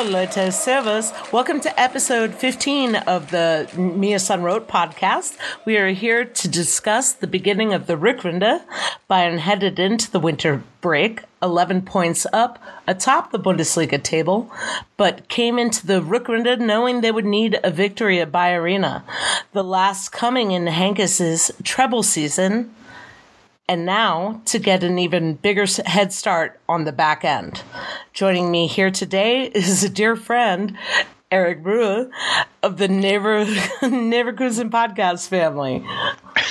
Hello, Leute. Servus. Welcome to episode 15 of the Mia San Rot podcast. We are here to discuss the beginning of the Rückrunde. Bayern headed into the winter break 11 points up atop the Bundesliga table, but came into the Rückrunde knowing they would need a victory at Bayer Arena. The last coming in Heynckes' treble season and now to get an even bigger head start on the back end. Joining me here today is a dear friend, Eric Brewer of the Never Neverkusen podcast family.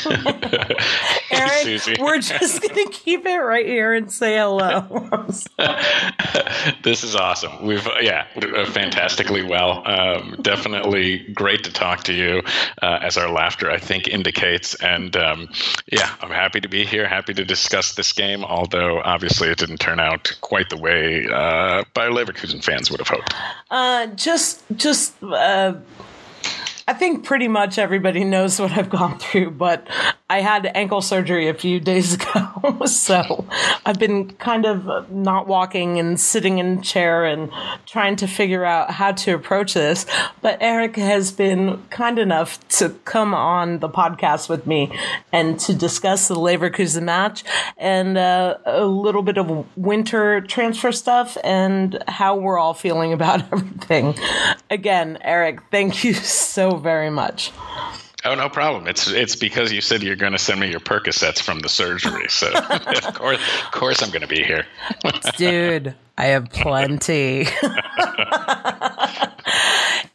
Eric, we're just going to keep it right here and say hello. this is awesome. We've yeah, fantastically well. Um, definitely great to talk to you, uh, as our laughter I think indicates. And um, yeah, I'm happy to be here. Happy to discuss this game. Although obviously it didn't turn out quite the way uh, Bayer Leverkusen fans would have hoped. Uh, just just. Uh, I think pretty much everybody knows what I've gone through, but I had ankle surgery a few days ago. so I've been kind of not walking and sitting in a chair and trying to figure out how to approach this. But Eric has been kind enough to come on the podcast with me and to discuss the Leverkusen match and uh, a little bit of winter transfer stuff and how we're all feeling about everything. Again, Eric, thank you so very much. Oh, no problem. It's it's because you said you're going to send me your Percocets from the surgery. So of course, of course, I'm going to be here. Dude, I have plenty.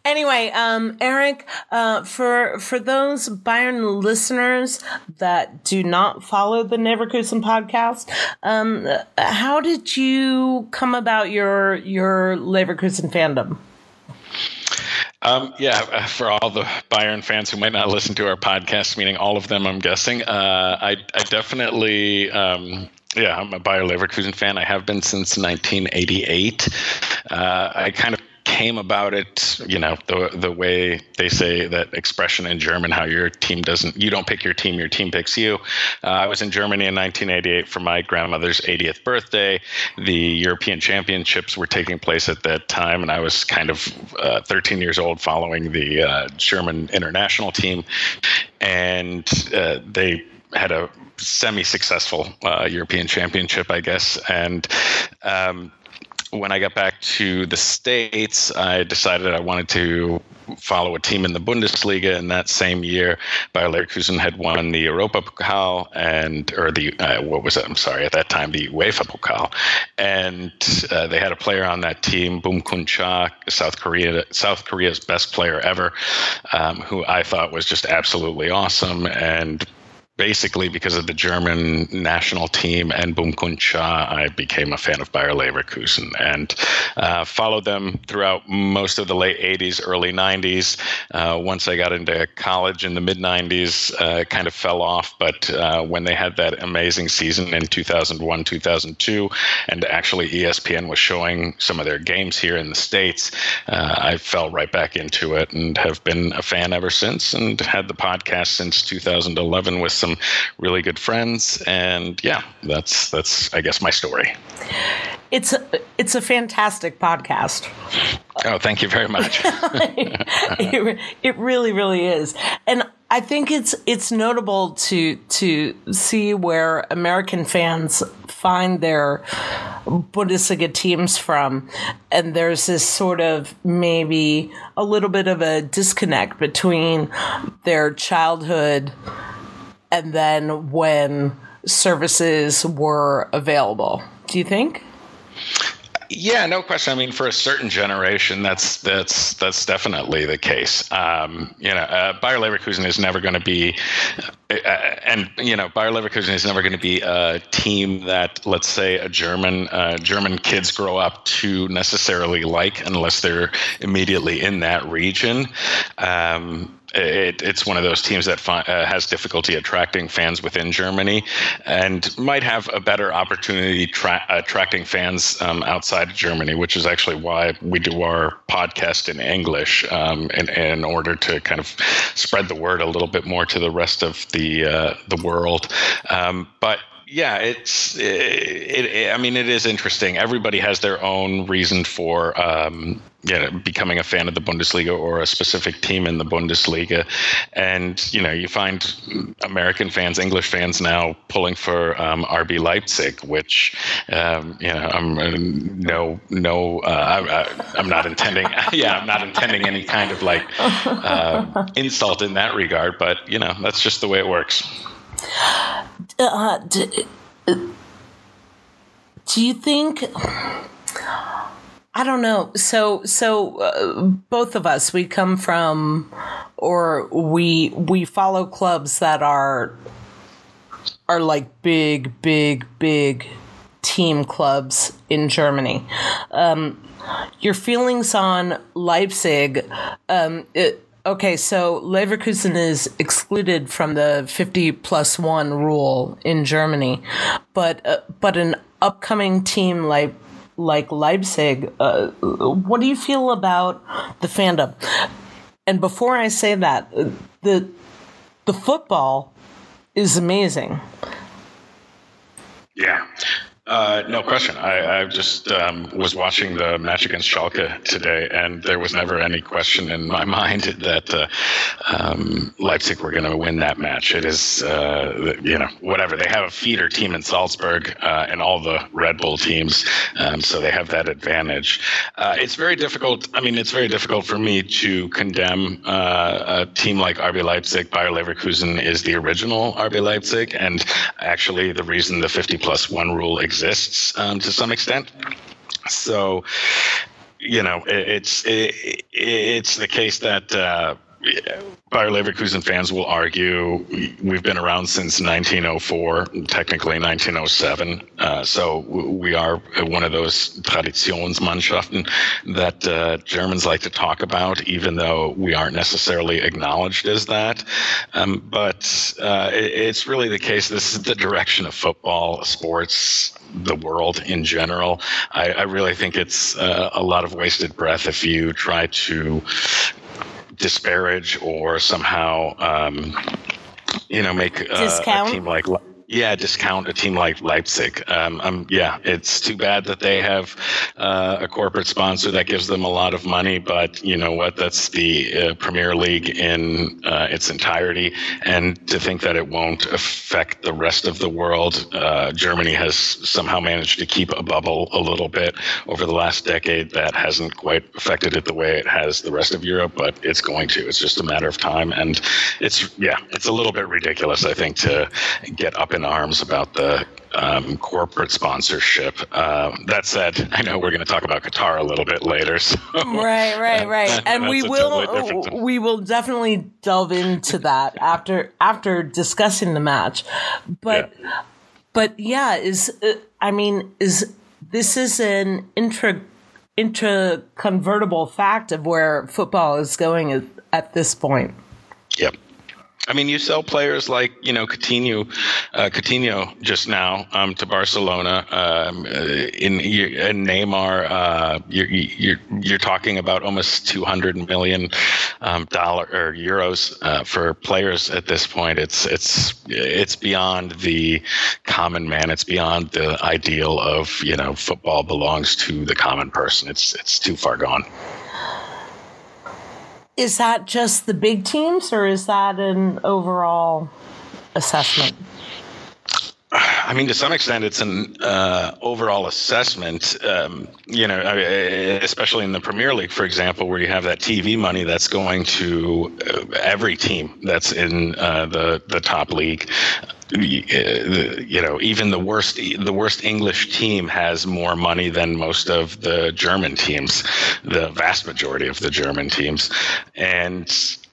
anyway, um, Eric, uh, for for those Bayern listeners that do not follow the Neverkusen podcast, um, how did you come about your your Leverkusen fandom? Um, yeah, for all the Bayern fans who might not listen to our podcast, meaning all of them, I'm guessing, uh, I, I, definitely. Um, yeah, I'm a Bayer Leverkusen fan. I have been since 1988. Uh, I kind of came about it, you know, the the way they say that expression in German, how your team doesn't, you don't pick your team, your team picks you. Uh, I was in Germany in 1988 for my grandmother's 80th birthday. The European Championships were taking place at that time, and I was kind of uh, 13 years old, following the uh, German international team, and uh, they had a semi-successful uh, European Championship, I guess, and. Um, when I got back to the States, I decided I wanted to follow a team in the Bundesliga. In that same year, Bayer Leverkusen had won the Europa Pokal and, or the, uh, what was it? I'm sorry, at that time, the UEFA Pokal. And uh, they had a player on that team, Bum-kun Cha, South Korea, South Korea's best player ever, um, who I thought was just absolutely awesome. And basically because of the German national team and Kun I became a fan of Bayer Leverkusen and uh, followed them throughout most of the late 80s, early 90s. Uh, once I got into college in the mid 90s, uh, kind of fell off. But uh, when they had that amazing season in 2001, 2002, and actually ESPN was showing some of their games here in the States, uh, I fell right back into it and have been a fan ever since and had the podcast since 2011 with some really good friends, and yeah, that's that's I guess my story. It's a, it's a fantastic podcast. Oh, thank you very much. it, it really, really is, and I think it's it's notable to to see where American fans find their Bundesliga teams from, and there's this sort of maybe a little bit of a disconnect between their childhood and then when services were available. Do you think? Yeah, no question. I mean, for a certain generation, that's that's that's definitely the case. Um, you know, uh, Bayer Leverkusen is never going to be, uh, and you know, Bayer Leverkusen is never going to be a team that, let's say, a German uh, German kids grow up to necessarily like, unless they're immediately in that region. Um, it, it's one of those teams that fi- uh, has difficulty attracting fans within Germany, and might have a better opportunity tra- attracting fans um, outside of Germany, which is actually why we do our podcast in English, um, in, in order to kind of spread the word a little bit more to the rest of the uh, the world. Um, but yeah, it's it, it, I mean, it is interesting. Everybody has their own reason for um, know, becoming a fan of the Bundesliga or a specific team in the Bundesliga, and you know, you find American fans, English fans now pulling for um, RB Leipzig, which um, you know, I'm uh, no no, uh, I, am not intending, yeah, I'm not intending any kind of like uh, insult in that regard, but you know, that's just the way it works. Uh, do, do you think? I don't know. So, so uh, both of us, we come from, or we we follow clubs that are are like big, big, big team clubs in Germany. Um, your feelings on Leipzig? Um, it, Okay, so Leverkusen is excluded from the 50 plus 1 rule in Germany. But uh, but an upcoming team like like Leipzig, uh, what do you feel about the fandom? And before I say that, the the football is amazing. Yeah. Uh, no question. I, I just um, was watching the match against Schalke today, and there was never any question in my mind that uh, um, Leipzig were going to win that match. It is, uh, you know, whatever. They have a feeder team in Salzburg uh, and all the Red Bull teams, um, so they have that advantage. Uh, it's very difficult. I mean, it's very difficult for me to condemn uh, a team like RB Leipzig. Bayer Leverkusen is the original RB Leipzig, and actually the reason the 50 plus one rule exists exists um, to some extent. So, you know, it, it's it, it's the case that uh, Bayer Leverkusen fans will argue we've been around since 1904, technically 1907. Uh, so we are one of those Traditionsmannschaften that uh, Germans like to talk about, even though we aren't necessarily acknowledged as that. Um, but uh, it, it's really the case. This is the direction of football, sports, the world in general. I, I really think it's uh, a lot of wasted breath if you try to disparage or somehow um, you know make uh, a team like yeah, discount a team like Leipzig. Um, um, yeah, it's too bad that they have uh, a corporate sponsor that gives them a lot of money, but you know what? That's the uh, Premier League in uh, its entirety, and to think that it won't affect the rest of the world. Uh, Germany has somehow managed to keep a bubble a little bit over the last decade that hasn't quite affected it the way it has the rest of Europe, but it's going to. It's just a matter of time, and it's yeah, it's a little bit ridiculous, I think, to get up in arms about the um, corporate sponsorship. Uh, that said, I know we're going to talk about Qatar a little bit later. So, right, right, right, and we will totally we will definitely delve into that after after discussing the match. But yeah. but yeah, is uh, I mean is this is an intra intra convertible fact of where football is going at, at this point. Yep. I mean, you sell players like you know Coutinho, uh, Coutinho just now um, to Barcelona. Um, uh, in, in Neymar, uh, you're, you're you're talking about almost two hundred million um, dollar or euros uh, for players at this point. It's it's it's beyond the common man. It's beyond the ideal of you know football belongs to the common person. It's it's too far gone is that just the big teams or is that an overall assessment? I mean, to some extent, it's an uh, overall assessment. Um, you know, especially in the Premier League, for example, where you have that TV money that's going to uh, every team that's in uh, the the top league. You know, even the worst the worst English team has more money than most of the German teams, the vast majority of the German teams, and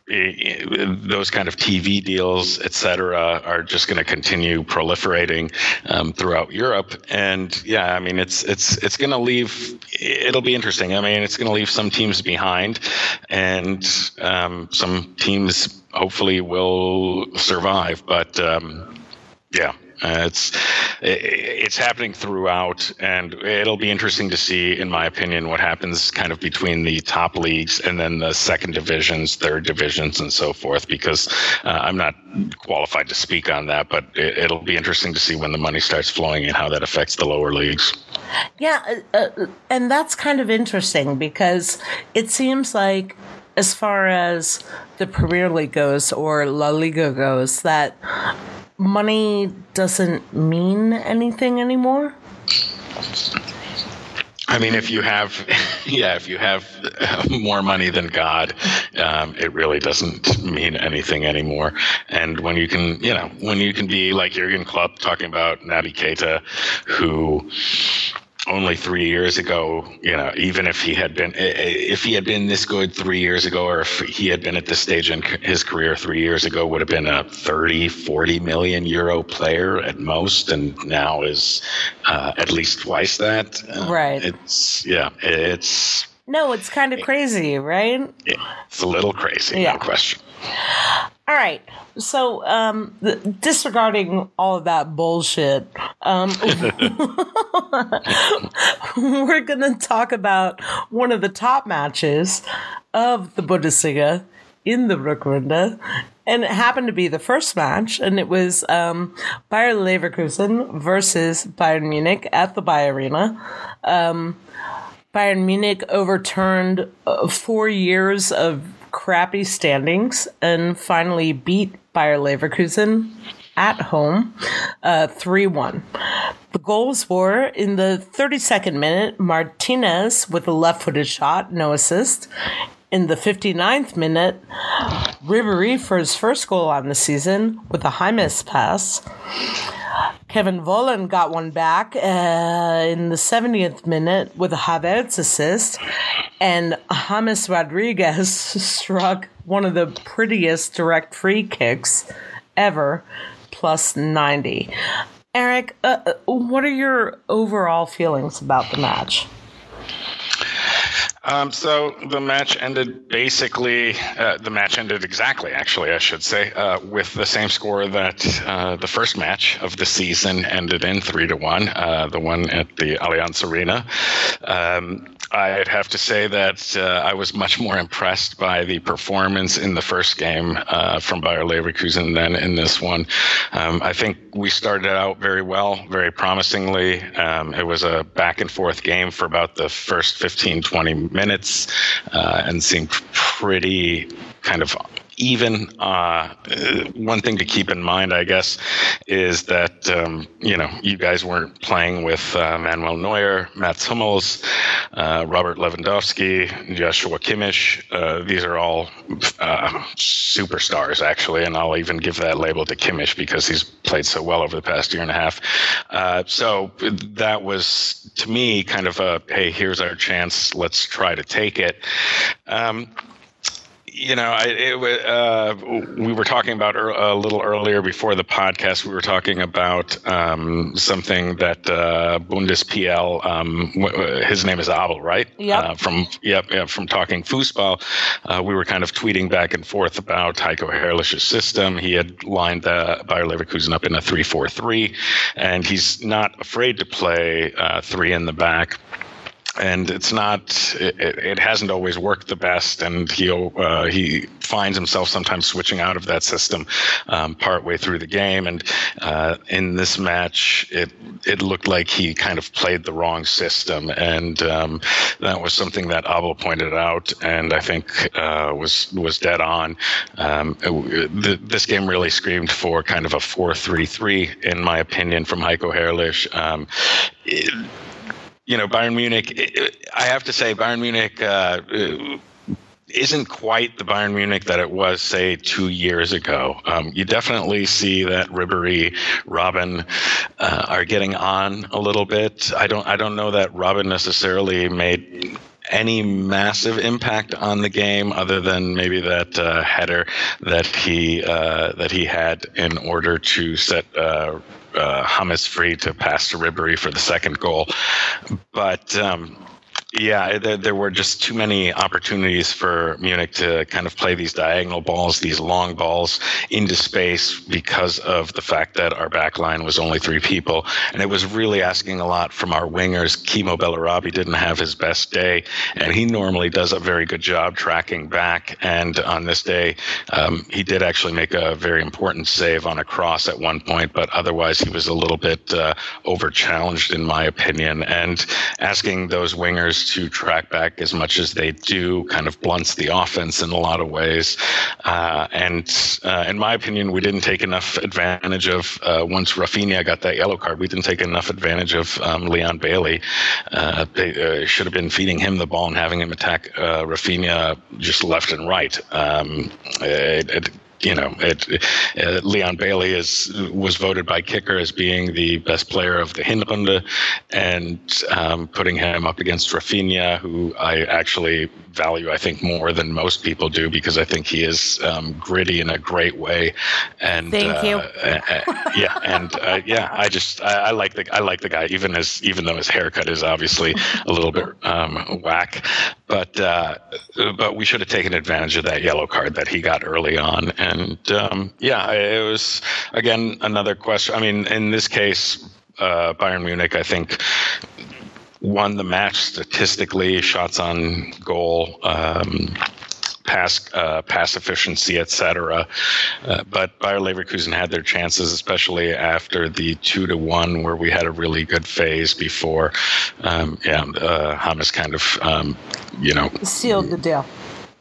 those kind of TV deals, et cetera, are just going to continue proliferating um, throughout Europe. And yeah, I mean, it's it's it's going to leave. It'll be interesting. I mean, it's going to leave some teams behind, and um, some teams hopefully will survive. But um, yeah, Uh, it's it's happening throughout, and it'll be interesting to see, in my opinion, what happens kind of between the top leagues and then the second divisions, third divisions, and so forth. Because uh, I'm not qualified to speak on that, but it, will be interesting to see when the money starts flowing and how that affects the lower leagues. Yeah, uh, uh, and that's kind of interesting because it seems like as far as the Premier League goes or La Liga goes, that money doesn't mean anything anymore? I mean, if you have, yeah, if you have more money than God, um, it really doesn't mean anything anymore. And when you can, you know, when you can be like Jurgen Klopp talking about Naby Keita, who only three years ago, you know, even if he had been, if he had been this good three years ago, or if he had been at this stage in his career three years ago, would have been a 30, 40 million euro player at most, and now is uh, at least twice that. Uh, right. It's, yeah, it's. No, it's kind of crazy, right? It's a little crazy, yeah. no question. All right. So, um, disregarding all of that bullshit, um, we're going to talk about one of the top matches of the Bundesliga in the Rückrunde. And it happened to be the first match, and it was um, Bayer Leverkusen versus Bayern Munich at the Bayer Arena. Um, Bayern Munich overturned uh, four years of crappy standings and finally beat Bayer Leverkusen at home uh, 3 uh, 1. The goals were in the 32nd minute, Martinez with a left footed shot, no assist. In the 59th minute, Ribery for his first goal on the season with a high miss pass. Kevin Volland got one back uh, in the 70th minute with a Havertz assist, and James Rodriguez struck one of the prettiest direct free kicks ever, plus 90. Eric, uh, uh, what are your overall feelings about the match? Um, so the match ended basically, uh, the match ended exactly, actually, I should say, uh, with the same score that uh, the first match of the season ended in three to one, uh, the one at the Allianz Arena. Um, I'd have to say that uh, I was much more impressed by the performance in the first game uh, from Bayer Leverkusen than in this one. Um, I think we started out very well, very promisingly. Um, it was a back and forth game for about the first 15, 20 minutes uh, and seemed pretty kind of even uh, one thing to keep in mind, I guess, is that um, you know you guys weren't playing with uh, Manuel Neuer, Mats Hummels, uh, Robert Lewandowski, Joshua Kimmich. Uh, these are all uh, superstars, actually, and I'll even give that label to Kimmich because he's played so well over the past year and a half. Uh, so that was to me kind of a hey, here's our chance. Let's try to take it. Um, you know, I, it, uh, we were talking about er, a little earlier before the podcast. We were talking about um, something that uh, BundesPL. Um, his name is Abel, right? Yeah. Uh, from yep, yep, from talking foosball, uh, we were kind of tweeting back and forth about Heiko Herrlich's system. He had lined the Bayer Leverkusen up in a three-four-three, and he's not afraid to play uh, three in the back and it's not it, it, hasn't always worked the best. And he uh, he finds himself sometimes switching out of that system um, partway through the game. And uh, in this match it it looked like he kind of played the wrong system. And um, that was something that Abel pointed out and I think uh, was was dead on. Um, the, this game really screamed for kind of a 4-3-3 in my opinion from Heiko Herrlich. Um, it, you know, Bayern Munich. I have to say, Bayern Munich uh, isn't quite the Bayern Munich that it was, say, two years ago. Um, you definitely see that Ribery, Robben uh, are getting on a little bit. I don't. I don't know that Robben necessarily made any massive impact on the game other than maybe that uh, header that he uh, that he had in order to set uh, free to pass to Ribery for the second goal. But um, Yeah, there, there, were just too many opportunities for Munich to kind of play these diagonal balls, these long balls into space because of the fact that our back line was only three people. And it was really asking a lot from our wingers. Kimo Bellarabi didn't have his best day, and he normally does a very good job tracking back. And on this day, um, he did actually make a very important save on a cross at one point, but otherwise he was a little bit uh, over challenged, in my opinion. And asking those wingers to track back as much as they do kind of blunts the offense in a lot of ways. Uh, and uh, in my opinion, we didn't take enough advantage of uh, once Rafinha got that yellow card. We didn't take enough advantage of um, Leon Bailey. Uh, they uh, should have been feeding him the ball and having him attack uh, Rafinha just left and right. Um, it, it, you know, it, uh, Leon Bailey is was voted by Kicker as being the best player of the Hinrunde, and um, putting him up against Rafinha, who I actually value, I think, more than most people do because I think he is um, gritty in a great way. And thank uh, you. uh, yeah, and uh, yeah, I just I, I, like the I like the guy, even as even though his haircut is obviously a little bit um, whack, but uh, but we should have taken advantage of that yellow card that he got early on. And um, yeah, it was again another question. I mean, in this case. Uh, Bayern Munich, I think, won the match statistically, shots on goal, um, pass uh, pass efficiency, etc. Uh, but Bayer Leverkusen had their chances, especially after the two to one, where we had a really good phase before. Um, yeah, uh, James kind of, um, you know, sealed the deal.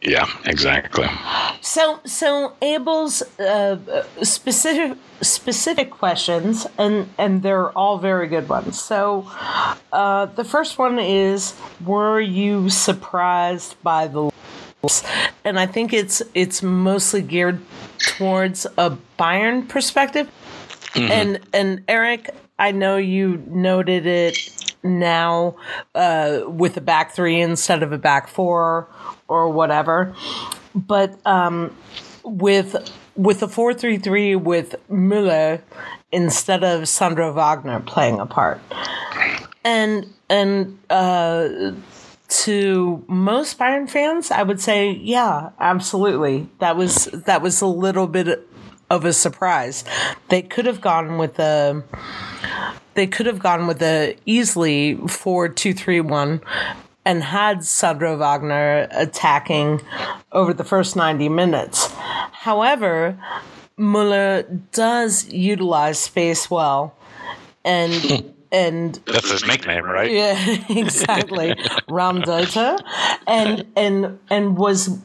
Yeah, exactly. So, so Abel's uh, specific specific questions, and and they're all very good ones. So, uh, the first one is: Were you surprised by the? And I think it's it's mostly geared towards a Bayern perspective. Mm-hmm. And and Eric, I know you noted it now uh, with a back three instead of a back four or whatever. But um, with with a four three three with Müller instead of Sandro Wagner playing a part, and and uh, to most Bayern fans, I would say, yeah, absolutely. That was that was a little bit of a surprise. They could have gone with a they could have gone with a easily four two three one and had Sandro Wagner attacking over the first 90 minutes. However, Muller does utilize space well and and that's his nickname, right? Yeah, exactly. Raumdeuter and and and was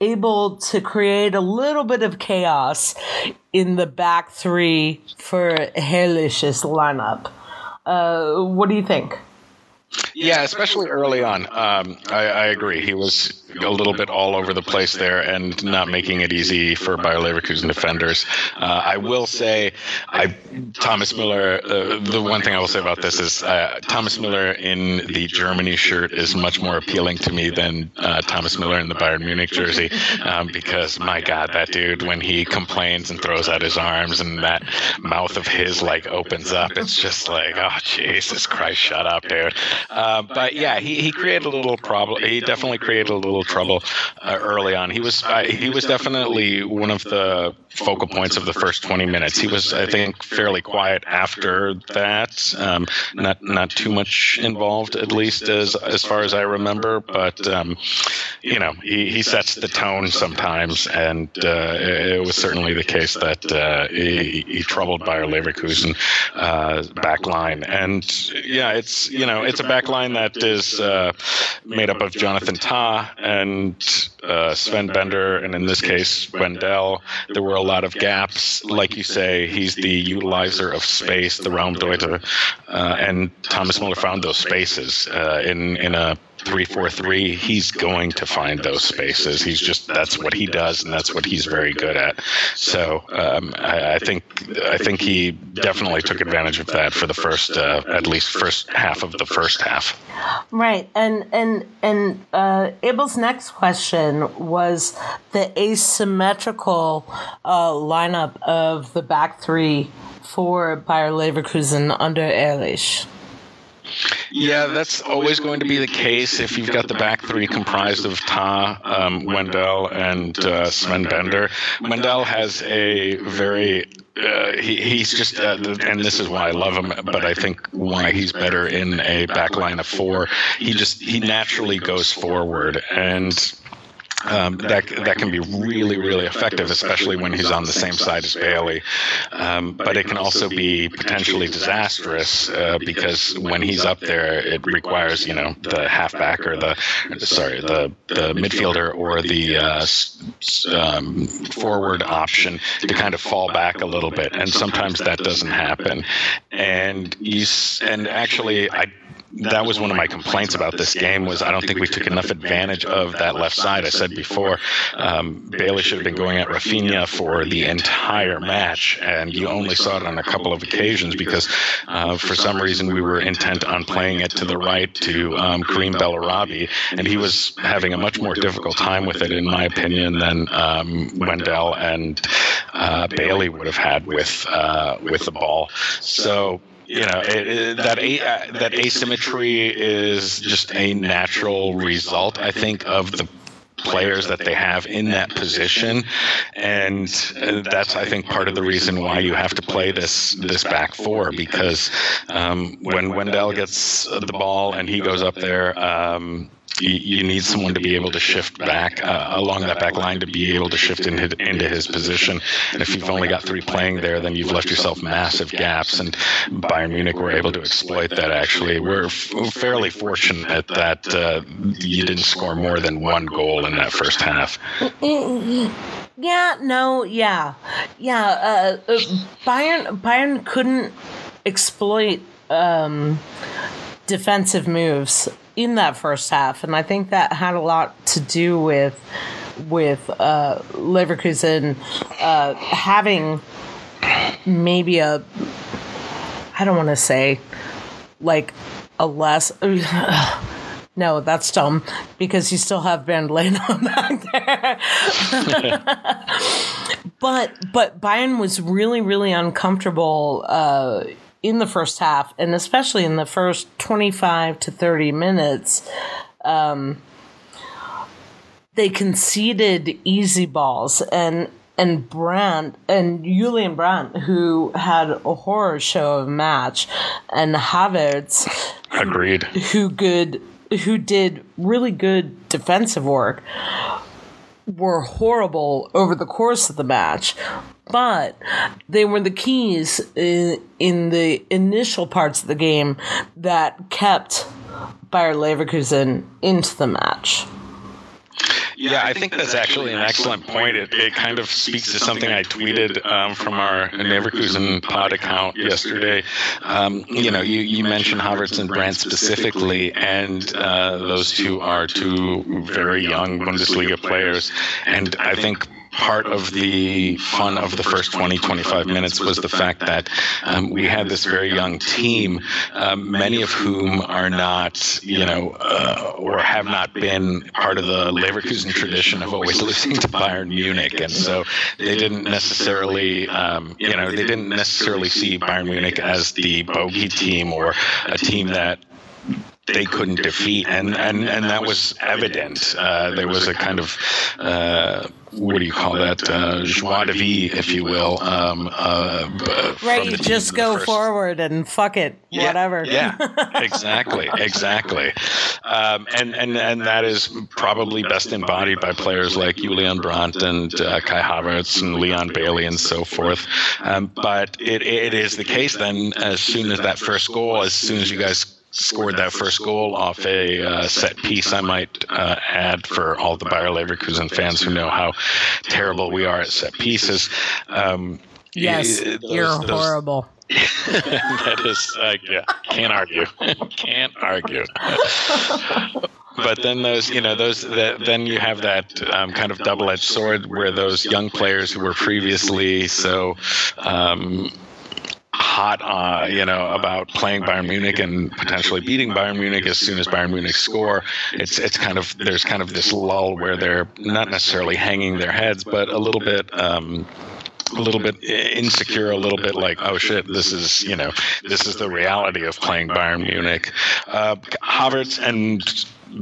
able to create a little bit of chaos in the back three for Herrlich's lineup. Uh, what do you think? Yeah, especially early on. Um, I, I, agree. He was a little bit all over the place there and not making it easy for Bayer Leverkusen defenders. Uh, I will say, I Thomas Muller. Uh, the one thing I will say about this is uh, Thomas Muller in the Germany shirt is much more appealing to me than uh, Thomas Muller in the Bayern Munich jersey, um, because my God, that dude when he complains and throws out his arms and that mouth of his like opens up, it's just like, oh Jesus Christ, shut up, dude. Uh, but yeah, he, he created a little problem. He definitely created a little trouble uh, early on. He was uh, he was definitely one of the focal points of the first 20 minutes. He was, I think, fairly quiet after that. Um, not not too much involved, at least as as far as I remember. But um, you know, he, he sets the tone sometimes, and uh, it was certainly the case that uh, he, he troubled Bayer Leverkusen uh, back line. And yeah, it's you know it's a back line that is uh, made up of Jonathan Tah and uh, Sven Bender, and in this case Wendell. There were a lot of gaps, like you say. He's the utilizer of space, the Raumdeuter, uh, and Thomas Muller found those spaces uh, in in a three four three, he's going to find those spaces. He's just that's what he does, and that's what he's very good at. So um, I, I, think I think he definitely took advantage of that for the first, uh, at least first half of the first half. Right, and and and uh, Abel's next question was the asymmetrical uh, lineup of the back three for Bayer Leverkusen under Herrlich. Yeah, that's always going to be the case if you've got the back three comprised of Tah, um, Wendell, and uh, Sven Bender. Wendell has a very uh, he, he's just, uh, and this is why I love him, but I think why he's better in a back line of four. He just, he naturally goes forward. And um, that that can be really really effective, especially when he's on the same side as Bailey. Um, but it can also be potentially disastrous uh, because when he's up there, it requires you know the halfback or the sorry the the midfielder or the uh, um, forward option to kind of fall back a little bit, and sometimes that doesn't happen. And you and actually I that was one of my complaints about this game was I don't think we took enough advantage of that left side. I said before, um, Bailey should have been going at Rafinha for the entire match, and you only saw it on a couple of occasions because uh, for some reason we were intent on playing it to the right to um, Karim Bellarabi, and he was having a much more difficult time with it, in my opinion, than um, Wendell and uh, Bailey would have had with uh, with the ball. So you know it, it, that a, uh, that asymmetry is just a natural result i think of the players that they have in that position. And that's i think part of the reason why you have to play this this back four because um, when wendell gets the ball and he goes up there um, you, need someone to be able to shift back uh, along that back line to be able to shift in into his position. And if you've only got three playing there, then you've left yourself massive gaps. And Bayern Munich were able to exploit that. Actually, we're f- fairly fortunate that uh, you didn't score more than one goal in that first half. Yeah, no, yeah, yeah. Uh, uh Bayern Bayern couldn't exploit um, defensive moves in that first half, and I think that had a lot to do with with uh, Leverkusen uh, having maybe a I don't want to say like a less. No, that's dumb because you still have Bernd Leno back there. but but Bayern was really really uncomfortable uh, in the first half, and especially in the first 25 to 30 minutes, um, they conceded easy balls. And and Brandt and Julian Brandt, who had a horror show of a match, and Havertz, agreed, who good, who did really good defensive work, were horrible over the course of the match but they were the keys in, in the initial parts of the game that kept Bayer Leverkusen into the match. Yeah, I think that's actually an excellent point. It, it kind of speaks to something I tweeted um, from our Leverkusen pod account yesterday. Um, you know, you, you mentioned Havertz and Brandt specifically, and uh, those two are two very young Bundesliga players. And I think part of the fun of the first 20, 25 minutes was the fact that um, we had this very young team, um, many of whom are not, you know, uh, or have not been part of the Leverkusen tradition of always losing to Bayern Munich. And so they didn't necessarily, um, you know, they didn't necessarily see Bayern Munich as the bogey team or a team that they couldn't defeat, and and and that was evident. Uh, there was a kind of uh, what do you call that uh, joie de vie, if you will. Um, uh, right, you just go first. forward and fuck it, yeah, whatever. Yeah, exactly, exactly. Um, and and and that is probably best embodied by players like Julian Brandt and uh, Kai Havertz and Leon Bailey and so forth. Um, but it it is the case then, as soon as that first goal, as soon as you guys scored that first goal off a uh, set piece. I might uh, add for all the Bayer Leverkusen fans who know how terrible we are at set pieces. Um, yes, those, you're those, horrible. that is, uh, yeah, can't argue, can't argue. but then those, you know, those that then you have that um, kind of double-edged sword where those young players who were previously so. Um, hot, uh, you know, about playing Bayern Munich and potentially beating Bayern Munich as soon as Bayern Munich score. It's it's kind of there's kind of this lull where they're not necessarily hanging their heads, but a little bit. Um, a little bit insecure, a little bit like, oh shit, this is you know this is the reality of playing Bayern Munich. Uh, Havertz and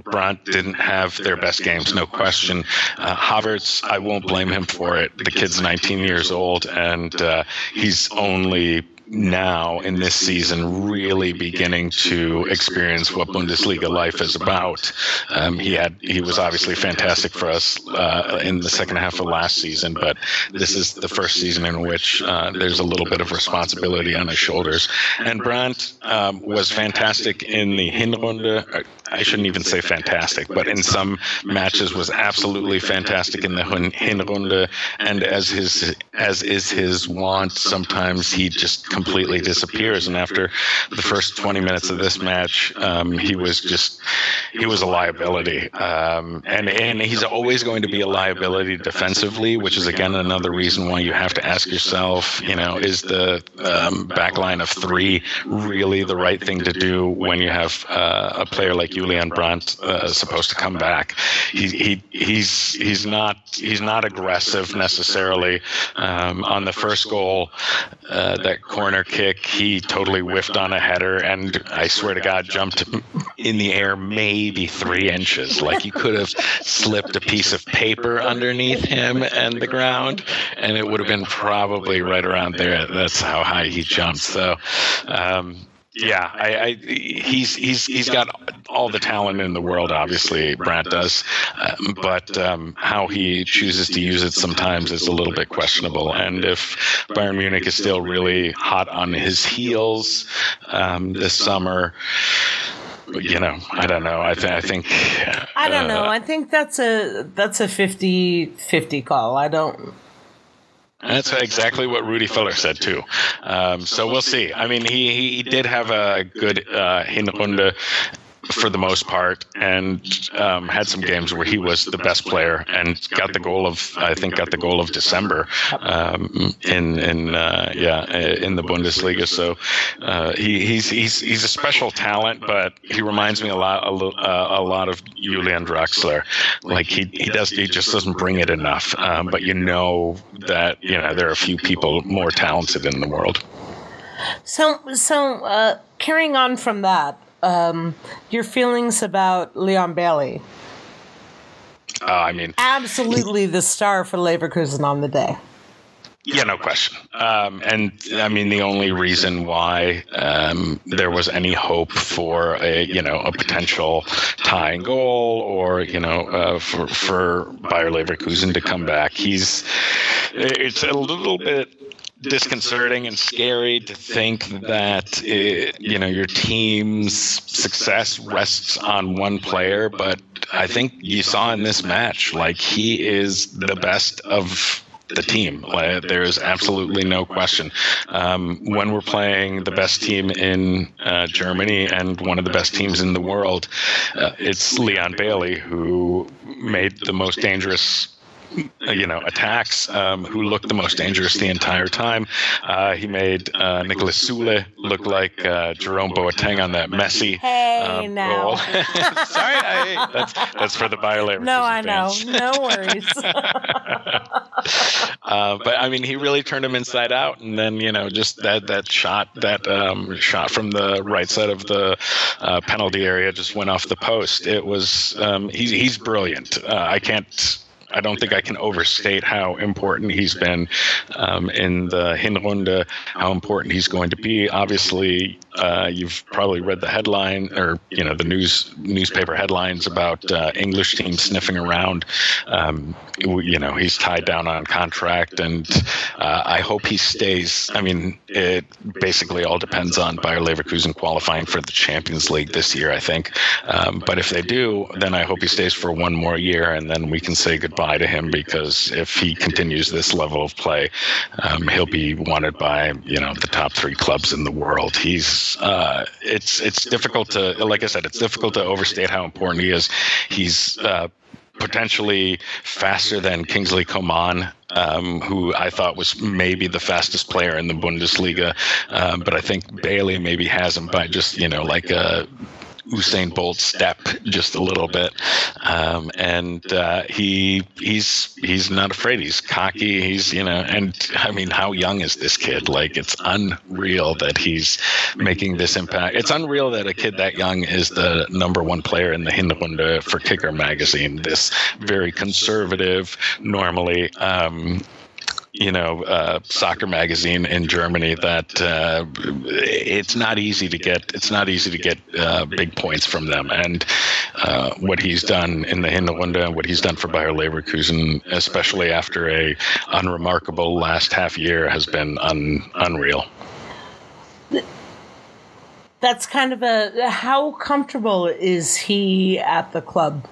Brandt didn't have their best games, no question. Uh, Havertz, I won't blame him for it. The kid's 19 years old, and uh, he's only now in this season really beginning to experience what Bundesliga life is about. Um, he had he was obviously fantastic for us uh, in the second half of last season, but this is the first season in which uh, there's a little bit of responsibility on his shoulders. And Brandt um, was fantastic in the Hinrunde. I shouldn't even say fantastic, but in some matches was absolutely fantastic in the Hinrunde. And as his as is his wont, sometimes he just completely disappears. And after the first 20 minutes of this match, um, he was just he was a liability. Um, and and he's always going to be a liability defensively, which is again another reason why you have to ask yourself, you know, is the um, back line of three really the right thing to do when you have uh, a player like? Julian Brandt uh, supposed to come back. He, he he's he's not he's not aggressive necessarily. Um, on the first goal, uh, that corner kick, he totally whiffed on a header, and I swear to God, jumped in the air maybe three inches. Like you could have slipped a piece of paper underneath him and the ground, and it would have been probably right around there. That's how high he jumped. So. Um, yeah, I, I, he's he's he's got all the talent in the world. Obviously, Brandt does, uh, but um, how he chooses to use it sometimes is a little bit questionable. And if Bayern Munich is still really hot on his heels um, this summer, you know, I don't know. I, th- I think I don't uh, know. I think that's a that's a 50-50 call. I don't that's exactly what Rudy Völler said too. Um, so we'll see. I mean, he he did have a good uh, Hinrunde for the most part, and um, had some games where he was the best player and got the goal of I think got the goal of December um, in in uh, yeah in the Bundesliga. So uh, he, he's he's he's a special talent, but he reminds me a lot a, uh, a lot of Julian Draxler. Like he he does he just doesn't bring it enough. Um, but you know that you know there are a few people more talented in the world. So so uh, carrying on from that um, your feelings about Leon Bailey. Uh, I mean, absolutely the star for Leverkusen on the day. Yeah, no question. Um, and I mean, the only reason why um, there was any hope for a you know a potential tying goal or you know uh, for for Bayer Leverkusen to come back, he's it's a little bit disconcerting and scary to think that it, you know your team's success rests on one player but i think you saw in this match like he is the best of the team. There's absolutely no question. Um, when we're playing the best team in uh, Germany and one of the best teams in the world, uh, it's Leon Bailey who made the most dangerous you know, attacks, um, who looked the most dangerous the entire time. Uh, he made uh, Niklas Süle look like uh, Jerome Boateng on that messy hey, um, now. goal. Sorry, I, that's that's for the Bayer No, I fans. know. No worries. uh, but I mean, he really turned him inside out, and then you know, just that that shot, that um, shot from the right side of the uh, penalty area, just went off the post. It was um, he's he's brilliant. Uh, I can't I don't think I can overstate how important he's been um, in the Hinrunde, how important he's going to be. Obviously, uh, you've probably read the headline or you know the news newspaper headlines about uh, English teams sniffing around. Um, you know he's tied down on contract, and uh, I hope he stays. I mean, it basically all depends on Bayer Leverkusen qualifying for the Champions League this year. I think, um, but if they do, then I hope he stays for one more year, and then we can say goodbye to him because if he continues this level of play, um, he'll be wanted by you know the top three clubs in the world. He's uh, it's it's difficult to like I said, it's difficult to overstate how important he is. He's uh, potentially faster than Kingsley Coman, um, who I thought was maybe the fastest player in the Bundesliga. Um, but I think Bailey maybe has him by just, you know, like a Usain Bolt step just a little bit, um, and uh, he he's he's not afraid. He's cocky. He's you know, and I mean, how young is this kid? Like it's unreal that he's making this impact. It's unreal that a kid that young is the number one player in the Hinrunde for Kicker magazine. This very conservative, normally. Um, you know, uh, soccer magazine in Germany that uh, it's not easy to get. It's not easy to get uh, big points from them. And uh, what he's done in the and what he's done for Bayer Leverkusen, especially after a unremarkable last half year, has been un- unreal. That's kind of a. How comfortable is he at the club?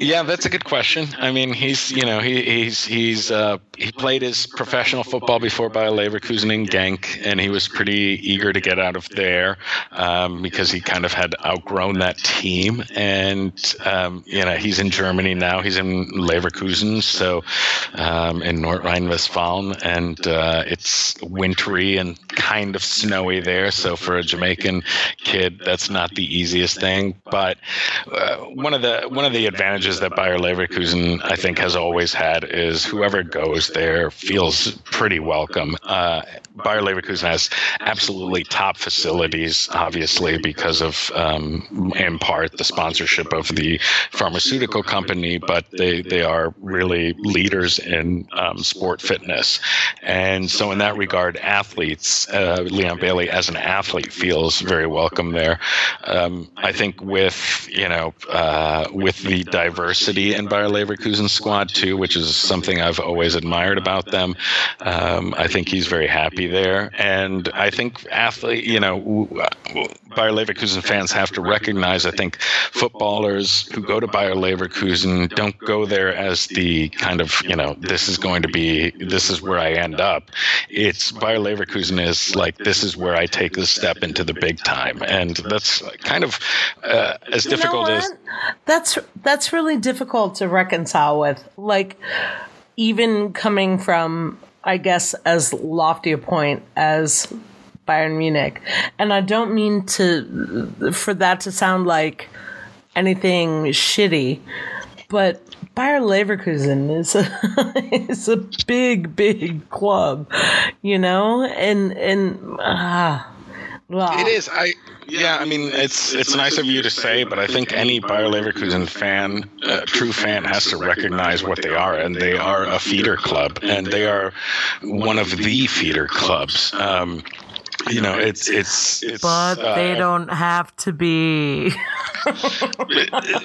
Yeah, that's a good question. I mean, he's you know he, he's he's uh, he played his professional football before Bayer Leverkusen in Genk, and he was pretty eager to get out of there um, because he kind of had outgrown that team. And um, you know he's in Germany now. He's in Leverkusen, so um, in North Rhine-Westphalia, and uh, it's wintry and kind of snowy there. So for a Jamaican kid, that's not the easiest thing. But uh, one of the one of the advantages advantages that Bayer Leverkusen, I think, has always had is whoever goes there feels pretty welcome. Uh, Bayer Leverkusen has absolutely top facilities, obviously, because of, um, in part, the sponsorship of the pharmaceutical company, but they, they are really leaders in um, sport fitness. And so, in that regard, athletes, uh, Leon Bailey as an athlete feels very welcome there. Um, I think with, you know, uh, with the diversity in Bayer Leverkusen squad, too, which is something I've always admired about them, um, I think he's very happy there. And I think athlete, you know, Bayer Leverkusen fans have to recognize. I think footballers who go to Bayer Leverkusen don't go there as the kind of you know this is going to be this is where I end up. It's Bayer Leverkusen is like this is where I take the step into the big time, and that's kind of uh, as difficult you know as that's that's really difficult to reconcile with. Like even coming from I guess, as lofty a point as Bayern Munich. And I don't mean to for that to sound like anything shitty, but Bayer Leverkusen is a is a big, big club, you know, and and ah. It is. I yeah. I mean, it's it's nice of you to say, but I think any Bayer Leverkusen fan, uh, true fan, has to recognize what they are, and they are a feeder club, and they are one of the feeder clubs. Um, you know, it's it's. it's but uh, they don't have to be.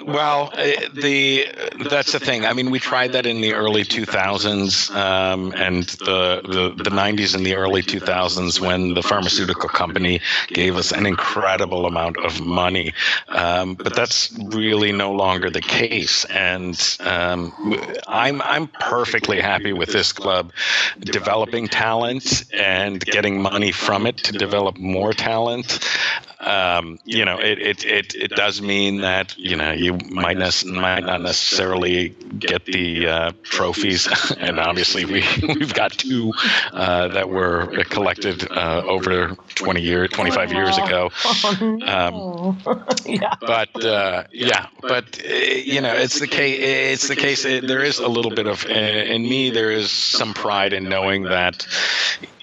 well, uh, the that's the thing. I mean, we tried that in the early 2000s um, and the, the the 90s and the early 2000s when the pharmaceutical company gave us an incredible amount of money. Um, but that's really no longer the case, and um, I'm I'm perfectly happy with this club developing talent and getting money from it to develop more talent um, you know, it, it, it, it does mean that, you know, you might, ne- might not necessarily get the uh, trophies. and obviously, we, we've got two uh, that were collected uh, over 20 years, 25 years ago. Um, yeah. But uh, yeah, but uh, you know, it's the case. It's the case. It, there is a little bit of in me. There is some pride in knowing that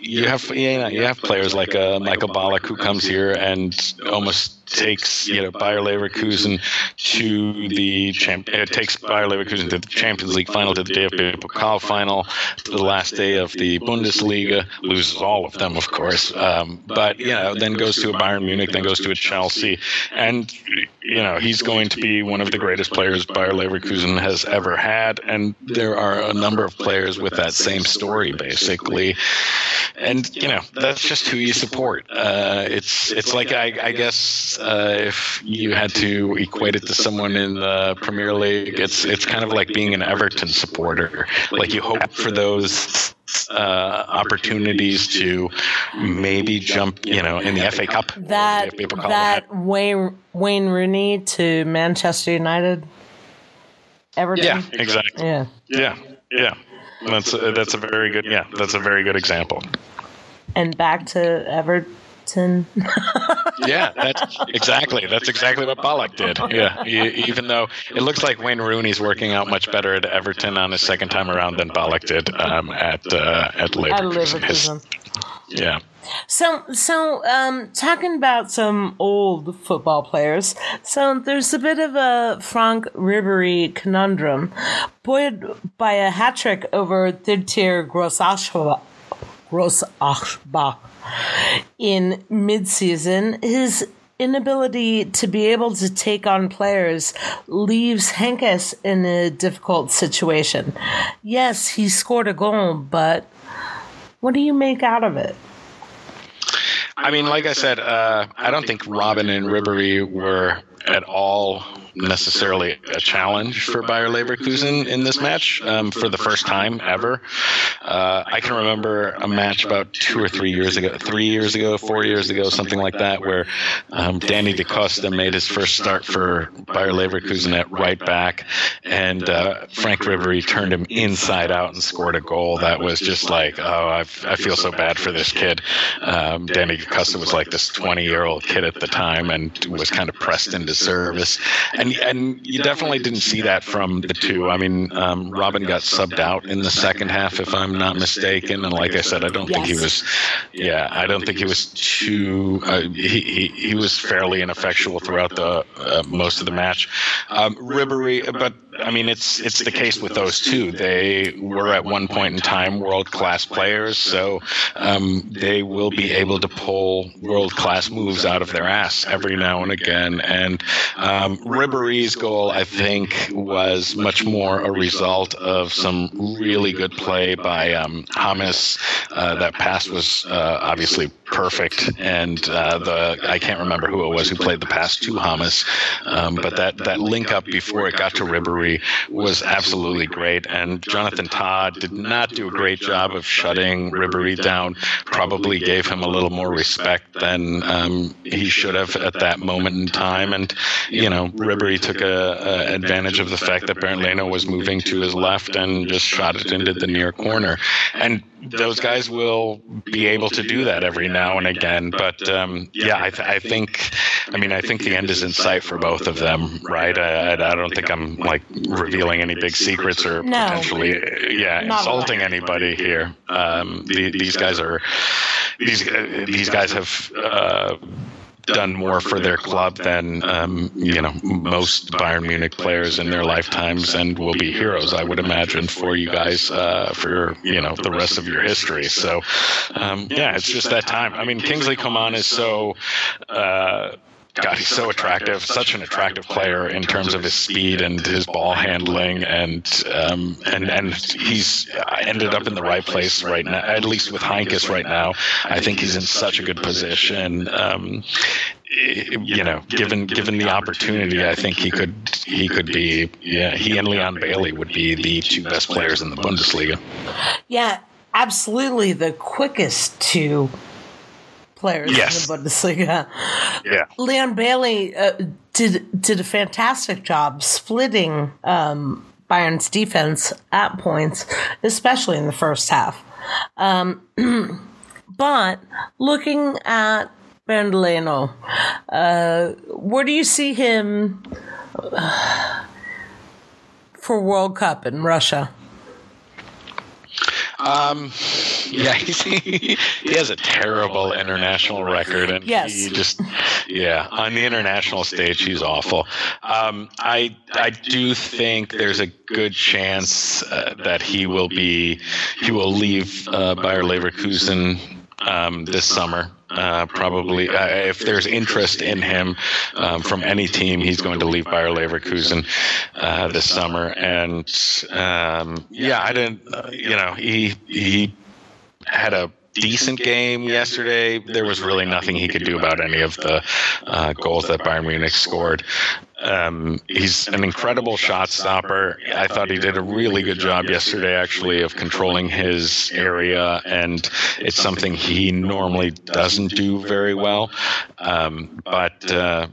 you have know you have players like uh, Michael Ballack who comes here and almost takes you know Bayer Leverkusen to the champ. It takes Bayer Leverkusen to the Champions League final, to the DFB Pokal final, to the last day of the Bundesliga. Loses all of them, of course, um, but you know then goes to a Bayern Munich, then goes to a Chelsea, and you know he's going to be one of the greatest players Bayer Leverkusen has ever had, and there are a number of players with that same story basically, and you know that's just who you support. Uh, it's it's like I, I guess uh, if you had to equate it to someone in the Premier League, it's it's kind of like being an Everton supporter. Like you hope for those uh, opportunities to maybe jump, you know, in the FA Cup. That that Wayne Wayne Rooney to Manchester United. Everton. Yeah, exactly. Yeah. Yeah, yeah. That's a, that's a very good yeah. That's a very good example. And back to Everton yeah, that's exactly that's exactly what Ballack did. Yeah, even though it looks like Wayne Rooney's working out much better at Everton on his second time around than Ballack did um, at uh, at Leverkusen. Leverkusen. yeah. So, so um, talking about some old football players. So there's a bit of a Franck Ribery conundrum, buoyed by a hat trick over third tier Grossaspach in midseason, his inability to be able to take on players leaves Heynckes in a difficult situation. Yes, he scored a goal, but what do you make out of it? I mean, like I said, uh, I don't think Robben and Ribery were at all necessarily a challenge for Bayer Leverkusen in this match um, for the first time ever. Uh, I can remember a match about two or three years ago, three years ago, four years ago, something like that, where um, Danny DaCosta made his first start for Bayer Leverkusen at right back, and uh, Franck Ribery turned him inside out and scored a goal that was just like, oh, I've, i feel so bad for this kid. Um, Danny DaCosta was like this 20 year old kid at the time and was kind of pressed into service and and you definitely didn't see that from the two. I mean, um, Robben got subbed out in the second half, if I'm not mistaken. And like I said, I don't yes. think he was. Yeah, I don't think he was too. Uh, he, he he was fairly ineffectual throughout the uh, most of the match. Um, Ribery, but I mean, it's it's the case with those two. They were at one point in time world class players, so um, they will be able to pull world class moves out of their ass every now and again. And um, Ribery's goal, I think, was much more a result of some really good play by um, James. Uh, that pass was uh, obviously perfect, and uh, the I can't remember who it was who played the pass to James, um, but that that link up before it got to Ribery was absolutely great. And Jonathan Tah did not do a great job of shutting Ribery down. Probably gave him a little more respect than um, he should have at that moment in time. And you know, Ribery took a, a advantage of the fact that Bernd Leno was moving to his left and just shot it into the near corner. And those guys will be able to do that every now and again. But um, yeah, I, th- I, think, I mean, I think the end is in sight for both of them, right? I, I don't think I'm like revealing any big secrets or no, potentially, yeah, insulting anybody here. Um, the, these guys are these uh, these guys have. Uh, done more for their club than um, you know most Bayern Munich players in their lifetimes, and will be heroes, I would imagine, for you guys uh, for you know the rest of your history. So um, yeah, it's just that time. I mean, Kingsley Coman is so. Uh, God, he's so attractive, such an attractive player in terms of his speed and his ball handling, and um, and and he's ended up in the right place right now. At least with Heynckes right now, I think he's in such a good position. Um, you know, given given the opportunity, I think he could he could be. Yeah, he and Leon Bailey would be the two best players in the Bundesliga. Yeah, absolutely, the quickest to players yes. in the Bundesliga. Yeah. Leon Bailey uh, did did a fantastic job splitting um, Bayern's defense at points, especially in the first half. Um, but looking at Bernd Leno, uh, where do you see him uh, for World Cup in Russia? Um, yeah, he, he has a terrible international record, and yes. he just, yeah, on the international stage, he's awful. Um, I I do think there's a good chance uh, that he will be he will leave uh, Bayer Leverkusen um, this summer. Uh, probably, uh, if there's interest in him um, from any team, he's going to leave Bayer Leverkusen uh, this summer. And um, yeah, I didn't, uh, you know, he he had a decent game yesterday. There was really nothing he could do about any of the uh, goals that Bayern Munich scored. Um, he's an incredible shot stopper. I thought he did a really good job yesterday, actually, of controlling his area, and it's something he normally doesn't do very well. Um, but uh,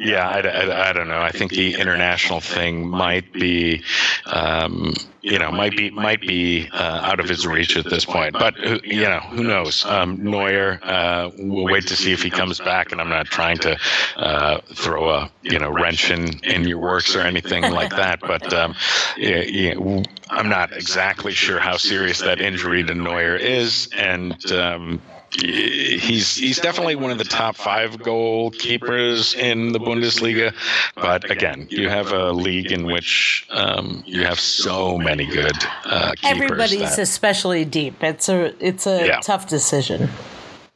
yeah, I, I, I, don't know. I think the international thing might be, um, you know, might be might be uh, out of his reach at this point. But you know, who knows? Um, Neuer, uh, we'll wait to see if he comes back. And I'm not trying to uh, throw a you know wrench in in your works or anything like that. But um, yeah, yeah, I'm not exactly sure how serious that injury to Neuer is, and. Um, he's he's definitely one of the top five goalkeepers in the Bundesliga. But again, you have a league in which um, you have so many good uh, keepers. Everybody's that, especially deep. It's a it's a Yeah. tough decision.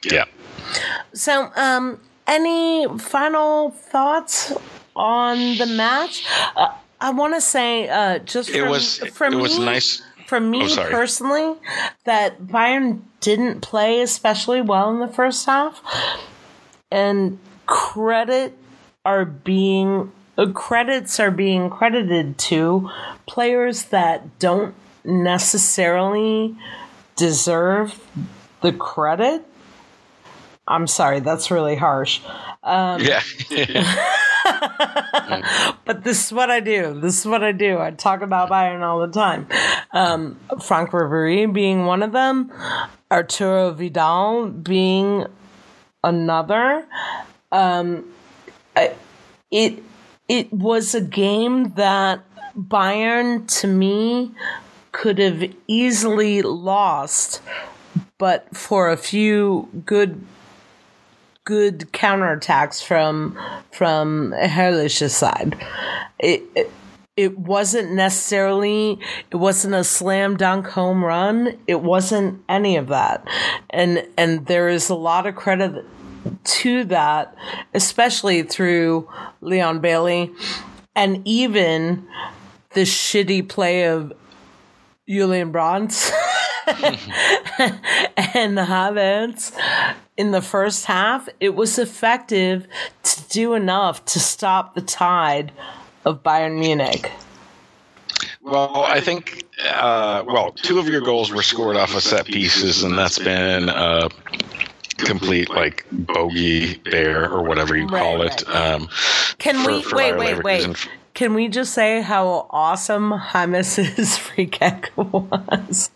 yeah. So, um, any final thoughts on the match? Uh, I want to say, uh, just It from, was from it was me, nice. For me Oh, personally that Bayern didn't play especially well in the first half, and credit are being uh, credits are being credited to players that don't necessarily deserve the credit. I'm sorry, that's really harsh. yeah. But this is what I do. This is what I do. I talk about Bayern all the time. Um, Franck Ribery being one of them, Arturo Vidal being another. Um, I, it it was a game that Bayern to me could have easily lost, but for a few good good counterattacks from from Herrlich's side. It, it it wasn't necessarily it wasn't a slam dunk home run. It wasn't any of that. And and there is a lot of credit to that, especially through Leon Bailey and even the shitty play of Julian Brandt and the Havertz in the first half, it was effective to do enough to stop the tide of Bayern Munich. Well, I think, uh, well, two of your goals were scored off of set pieces, and that's been a complete, like, bogey bear or whatever you call Right, it. Um, Can for- we for wait, wait, wait? Can we just say how awesome James's free kick was?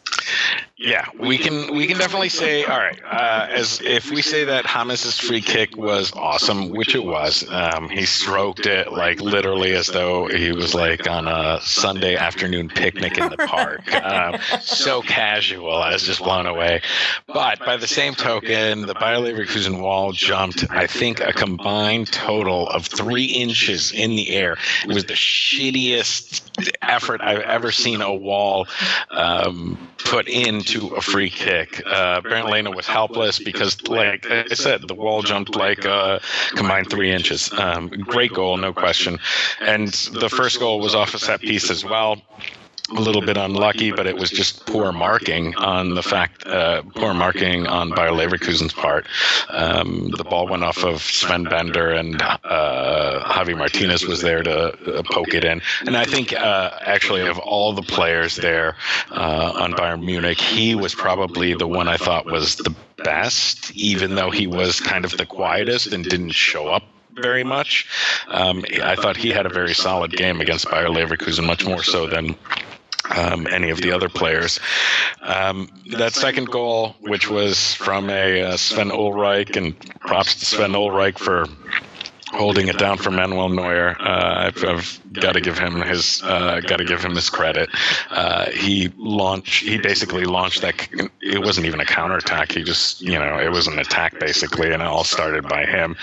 Yeah, we can we can definitely say all right. Uh, as if we say that James's free kick was awesome, which it was. Um, he stroked it like literally as though he was like on a Sunday afternoon picnic in the park. Um, so casual, I was just blown away. But by the same token, the Bayer Leverkusen wall jumped. I think a combined total of three inches in the air. It was the shittiest effort I've ever seen a wall um, put into a free kick. Uh, Bernd Leno was helpless because, like I said, the wall jumped like uh, combined three inches. Um, great goal, no question. And the first goal was off a set piece as well a little bit unlucky, but it was just poor marking on the fact, uh, poor marking on Bayer Leverkusen's part. Um, the ball went off of Sven Bender, and uh, Javi Martinez was there to uh, poke it in. And I think, uh, actually, of all the players there uh, on Bayern Munich, he was probably the one I thought was the best, even though he was kind of the quietest and didn't show up very much. Um, I thought he had a very solid game against Bayer Leverkusen, much more so than um, any of the other players. Um, that second goal, which was from a uh, Sven Ulreich, and props to Sven Ulreich for holding it down for Manuel Neuer. Uh, I've, I've got to give him his uh, got to give him his credit. Uh, he launched. He basically launched that. It wasn't even a counterattack. He just you know it was an attack basically, and it all started by him.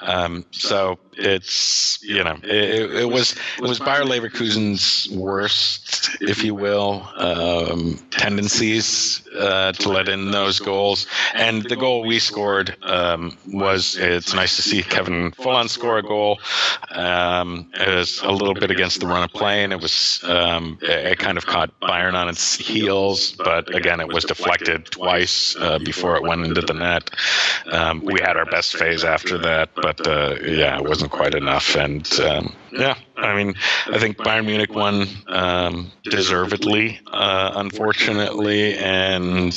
Um, so it's you know it, it was it was Bayer Leverkusen's worst, if you will, um, tendencies uh, to let in those goals. And the goal we scored um, was it's nice to see Kevin Volland score a goal. Um, it was a little bit against the run of play, and it was um, it, kind of caught Bayern on its heels, but again it was deflected twice uh, before it went into the net. Um, we had our best phase after that, but uh, yeah, it wasn't quite enough. And um, yeah. I mean, I think Bayern Munich won um, deservedly, uh, unfortunately, and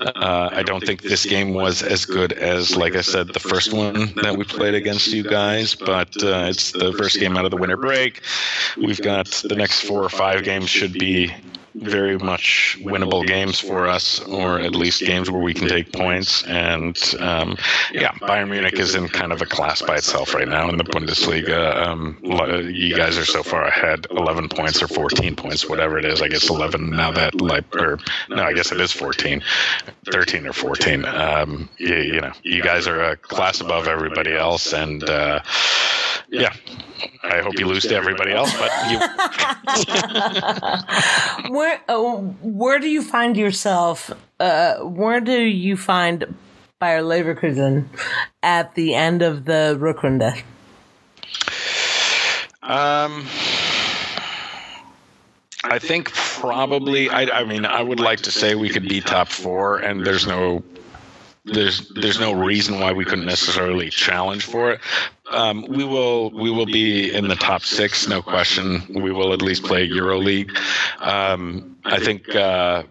uh, I don't think this game was as good as, like I said, the first one that we played against you guys. But uh, it's the first game out of the winter break. We've got the next four or five games should be very much winnable games for us, or at least games where we can take points. And um, yeah, Bayern Munich is in kind of a class by itself right now in the Bundesliga. Um, you guys are so far ahead, 11 points or 14 points, whatever it is. I guess 11 now that like, or no, I guess it is 14, 13 or 14. Um, you, you know, you guys are a class above everybody else, and uh, yeah, I hope you lose to everybody else, but you. where uh, where do you find yourself? Uh, where do you find Bayer Leverkusen at the end of the Rückrunde? Um. I think probably. I, I mean, I would like to say we could be top four, and there's no there's there's no reason why we couldn't necessarily challenge for it. Um, we will we will be in the top six, no question. We will at least play Europa League. Um, I think. Uh,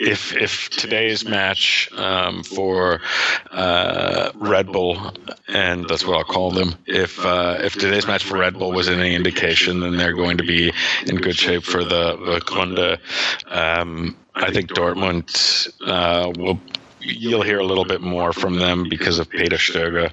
if if today's match um, for uh, Red Bull, and that's what I'll call them, if uh, if today's match for Red Bull was any indication, then they're going to be in good shape for the the Kunde. Um, I think Dortmund uh, will you'll hear a little bit more from them because of Peter Stöger.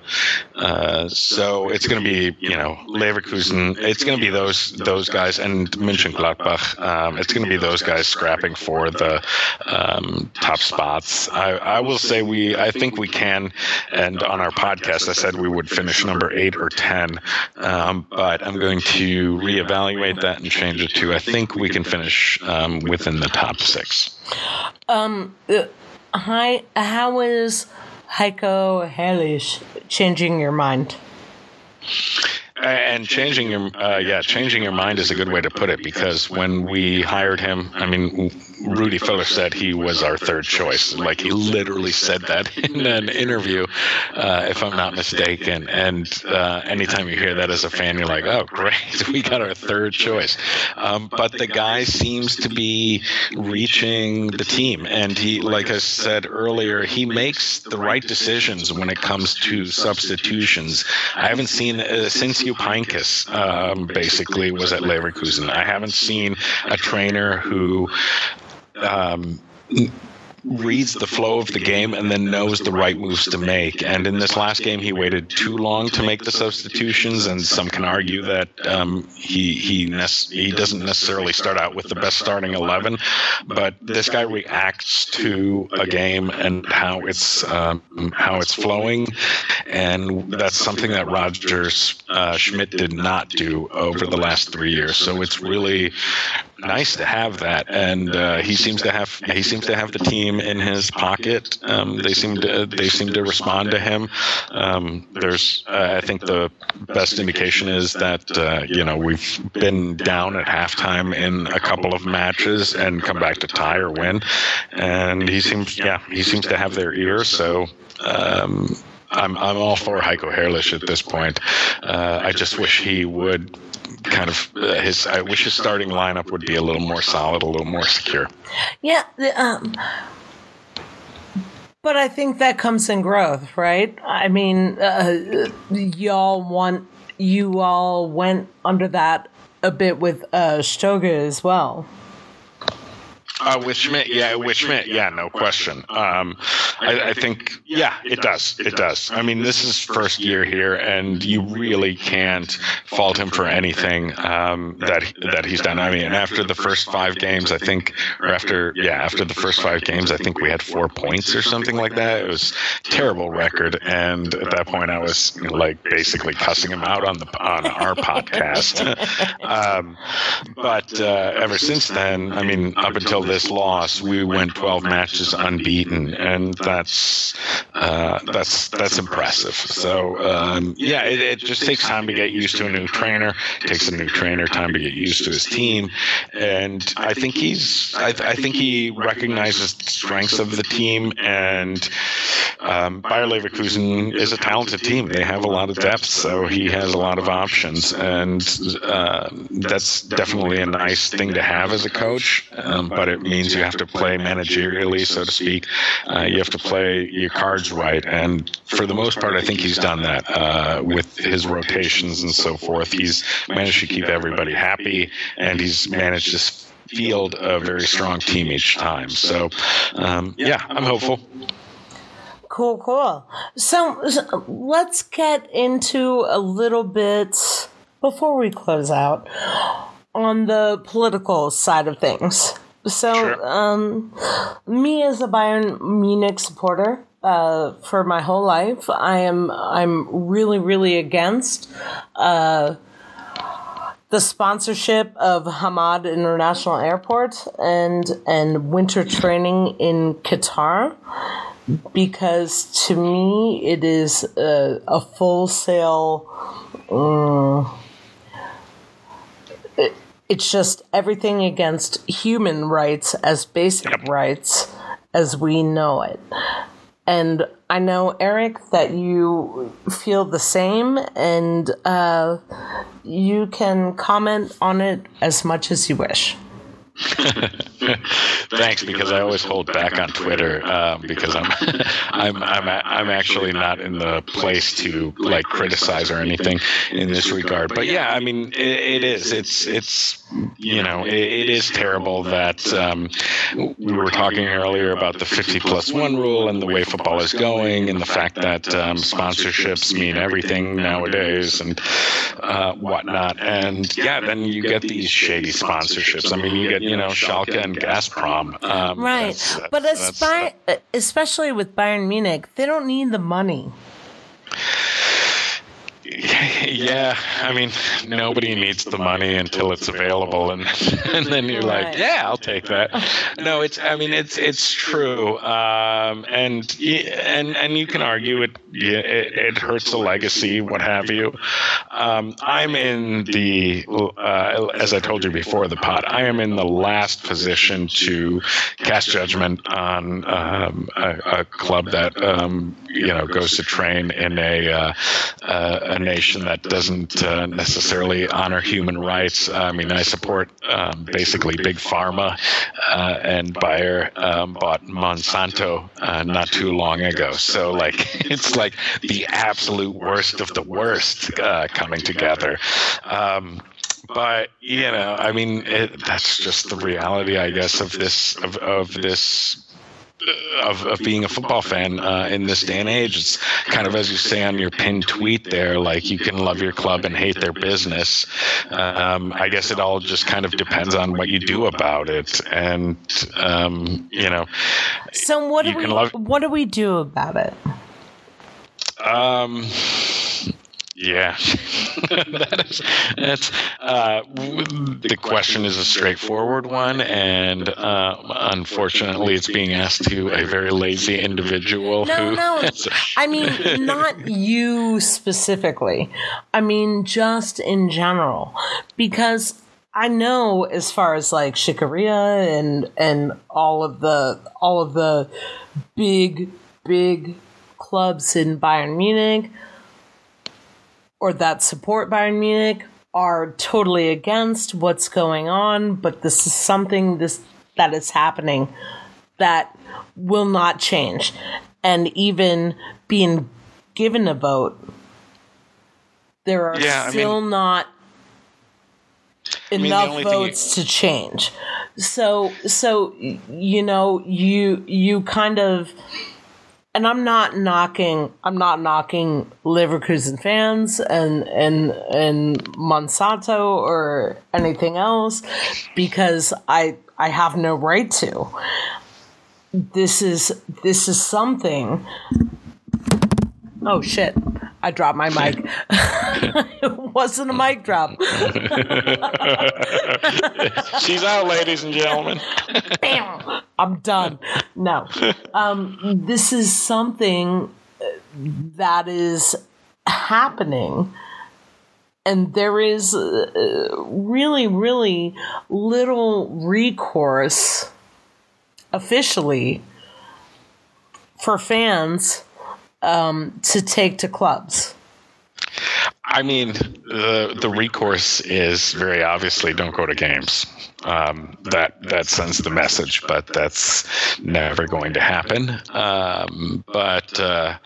Uh, so it's going to be, you know, Leverkusen. It's going to be those those guys and Mönchengladbach. Um, it's going to be those guys scrapping for the um, top spots. I, I will say we. I think we can. And on our podcast, I said we would finish number eight or ten. Um, but I'm going to reevaluate that and change it to. I think we can finish um, within the top six. Um. Uh- Hi, how is Heiko Herrlich changing your mind? And changing your uh, yeah changing your mind is a good way to put it because when we hired him i mean Rudi Völler said he was our third choice. Like he literally said that in an interview uh, if i'm not mistaken. And uh, anytime you hear that as a fan you're like oh great we got our third choice. Um, but the guy seems to be reaching the team. And he like i said earlier he makes the right decisions when it comes to substitutions. I haven't seen uh, since Jupp Heynckes um, basically was at Leverkusen. I haven't seen a trainer who um, reads the flow of the game and then knows the right moves to make. And in this last game, he waited too long to make the substitutions, and some can argue that um, he he he doesn't necessarily start out with the best starting eleven, but this guy reacts to a game and how it's um, how it's flowing, and that's something that Rogers uh, Schmidt did not do over the last three years. So it's really nice to have that, and uh, he seems to have he seems to have the team in his pocket. Um, they seem to they seem to respond to him. Um, there's uh, I think the best indication is that uh, you know we've been down at halftime in a couple of matches and come back to tie or win, and he seems yeah he seems to have their ear. So. Um, I'm I'm all for Heiko Herrlich at this point. Uh, I just wish he would kind of uh, his. I wish his starting lineup would be a little more solid, a little more secure. Yeah. The, um, but I think that comes in growth, right? I mean, uh, y'all want you all went under that a bit with uh, Stöger as well. Uh, with Schmidt, yeah, with Schmidt, yeah, no question. Um, I, I, think, yeah, it does. It does. I mean, this is first year here, and you really can't fault him for anything um, that that he's done. I mean, after the first five games, I think, or after, yeah, after the first five games, I think we had four points or something like that. It was terrible record, and at that point, I was like basically cussing him out on the on our podcast. um, but uh, ever since then, I mean, up until this loss, we went 12 matches unbeaten, and that's uh, that's that's impressive. So um, yeah, it, it, just takes time to get used to a new trainer. It takes a new trainer time to get used to his team, and I think he's I, I think he recognizes the strengths of the team, and um, Bayer Leverkusen is a talented team. They have a lot of depth, so he has a lot of options, and uh, that's definitely a nice thing to have as a coach. Um, but it means you have to play managerially, so to speak. Uh, you have to play your cards right, and for the most part, I think he's done that uh, with his rotations and so forth. He's managed to keep everybody happy, and he's managed to field a very strong team each time. So, um, yeah, I'm hopeful. Cool, cool. So, so, let's get into a little bit before we close out on the political side of things. So, sure. um, me as a Bayern Munich supporter, uh, for my whole life, I am I'm really really against uh, the sponsorship of Hamad International Airport and and winter training in Qatar because to me it is a, a full sale. It, it's just everything against human rights as basic yep. rights as we know it. And I know, Eric, that you feel the same, and uh, you can comment on it as much as you wish. Thanks, because I always hold back on Twitter um, because I'm I'm I'm I'm actually not in the place to like criticize or anything in this regard. But yeah, I mean, it, it is. It's it's you know, it, it is terrible that um, we were talking earlier about the 50 plus one rule and the way football is going, and the fact that um, sponsorships mean everything nowadays and uh, whatnot. And yeah, then you get these shady sponsorships. I mean, you get you know Schalke and Gazprom. Um, right, that's, but that's, that's, especially with Bayern Munich, they don't need the money. yeah, I mean, nobody needs the money until it's available, and and then you're like, yeah, I'll take that. No, it's, I mean, it's it's true, um, and and and you can argue it, it, it hurts the legacy, what have you. Um, I'm in the, uh, as I told you before the pod, I am in the last position to cast judgment on um, a, a, club that um, you know goes to train in a uh, uh, a nation that doesn't uh, necessarily honor human rights. I mean, I support um, basically big pharma, uh, and Bayer um, bought Monsanto uh, not too long ago. So like it's like the absolute worst of the worst uh, coming together. Um, but you know, I mean, it, that's just the reality, I guess, of this of, of this of, of being a football fan uh, in this day and age. It's kind of as you say on your pinned tweet there, like you can love your club and hate their business. Um, I guess it all just kind of depends on what you do about it, and um, you know. So what do we love- what do we do about it? Um yeah, that is that's uh, the question is a straightforward one, and uh, unfortunately, it's being asked to a very lazy individual. No, no, I mean not you specifically. I mean just in general, because I know as far as like Schickeria and and all of the all of the big big clubs in Bayern Munich or that support Bayern Munich are totally against what's going on, but this is something this that is happening that will not change. And even being given a vote, there are yeah, still I mean, not enough I mean, votes to change. So so you know, you you kind of and I'm not knocking I'm not knocking Leverkusen fans and and and Monsanto or anything else because I I have no right to. This is this is something Oh shit. I dropped my mic. it wasn't a mic drop. She's out, ladies and gentlemen. Bam. I'm done. No. Um, this is something that is happening. And there is uh, really, really little recourse officially for fans um, to take to clubs. I mean, the the recourse is very obviously don't go to games. Um, that that sends the message, but that's never going to happen. Um, but uh,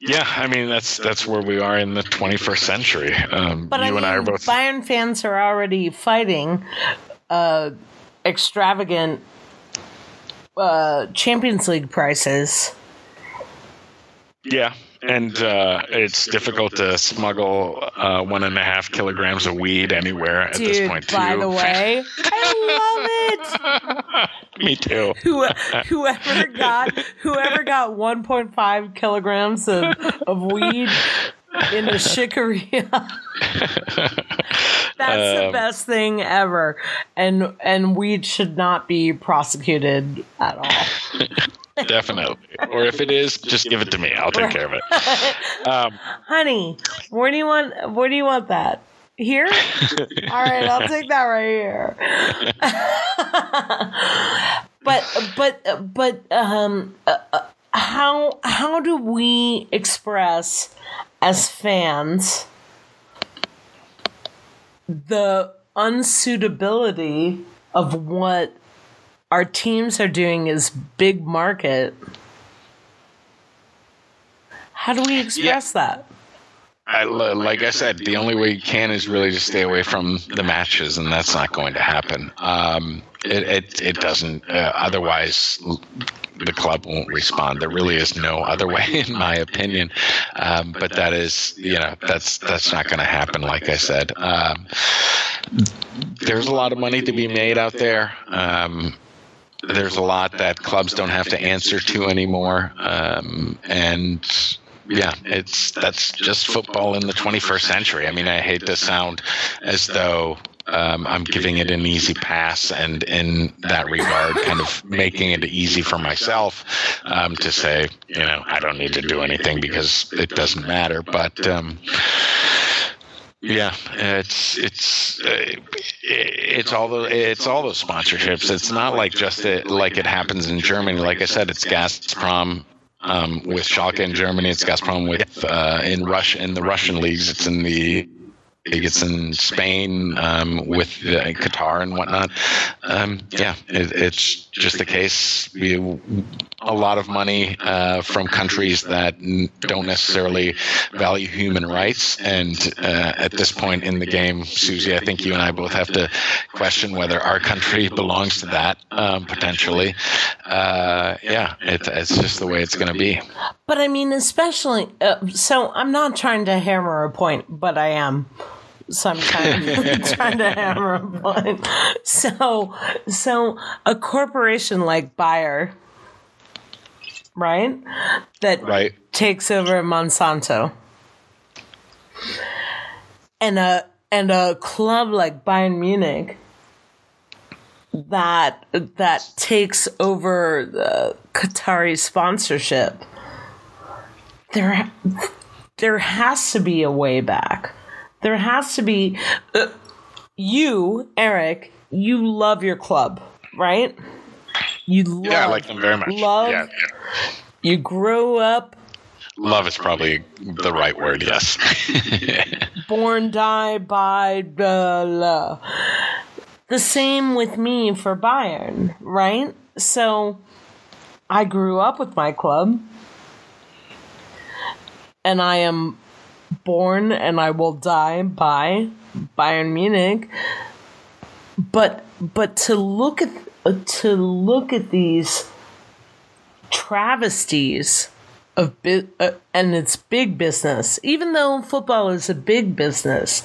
yeah, I mean that's that's where we are in the 21st century. Um, But you I and I are both. Bayern fans are already fighting uh, extravagant uh, Champions League prices. Yeah, and uh, it's difficult to smuggle uh, one and a half kilograms of weed anywhere at this point. Too. by the way, I love it. me too. Who, whoever got whoever got 1.5 kilograms of, of weed in a Schickeria. That's the Um, best thing ever, and and weed should not be prosecuted at all. Definitely. Or if it is, just give it to me. I'll take care of it. Um, Honey, where do you want where do you want that? Here? All right, I'll take that right here. but but but um uh, uh, how how do we express as fans the unsuitability of what our teams are doing is big market? How do we express that? I, like I said, the only way you can is really just stay away from the matches, and that's not going to happen. Um, it, it it doesn't. Uh, otherwise, the club won't respond. There really is no other way, in my opinion. Um, but that is, you know, that's that's not going to happen. Like I said, um, there's a lot of money to be made out there. Um, there's a lot that clubs don't have to answer to anymore, um, and yeah, it's that's just football in the 21st century. I mean, I hate to sound as though um, I'm giving it an easy pass, and in that regard, kind of making it easy for myself um, to say, you know, I don't need to do anything because it doesn't matter. But um, yeah, it's it's uh, it's all the it's all those sponsorships. It's not like just it, like it happens in Germany. Like I said, it's Gazprom um, with Schalke in Germany. It's Gazprom with uh, in Russia in the Russian leagues. It's in the it's in Spain um, with uh, Qatar and whatnot. Um, yeah, it, it's just a case. We, a lot of money uh, from countries that don't necessarily value human rights. And uh, at this point in the game, Susie, I think you and I both have to question whether our country belongs to that um, potentially. Uh, yeah, it, it's just the way it's going to be. But I mean, especially uh, so. I'm not trying to hammer a point, but I am. So I'm trying, trying to hammer a point. So, so a corporation like Bayer, right, that Right. takes over Monsanto, and a and a club like Bayern Munich that that takes over the Qatari sponsorship. There, there has to be a way back. There has to be. Uh, you, Eric, you love your club, right? You love. Yeah, I like them very much. Love. Yeah, yeah. You grow up Love is probably the right word, yes. born, die by blah, blah. The same with me for Bayern, right? So I grew up with my club and I am born and I will die by Bayern Munich. But but to look at to look at these travesties of bi- uh, and it's big business even though football is a big business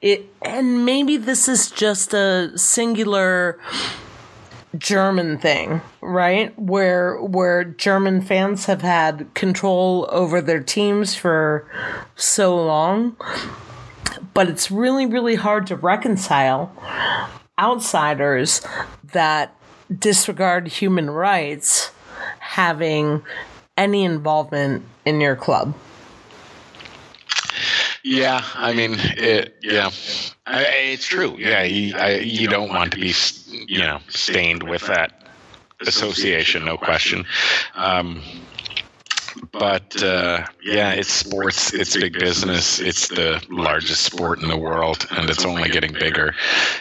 it and maybe this is just a singular German thing, right? Where where German fans have had control over their teams for so long. But it's really really hard to reconcile outsiders that disregard human rights having any involvement in your club. Yeah, I mean, it, yeah, I, it's true. Yeah, you, I, you don't want to be, you know, stained with that association, no question. Um, but uh, yeah, it's sports. It's big business. It's the largest sport in the world, and it's only getting bigger.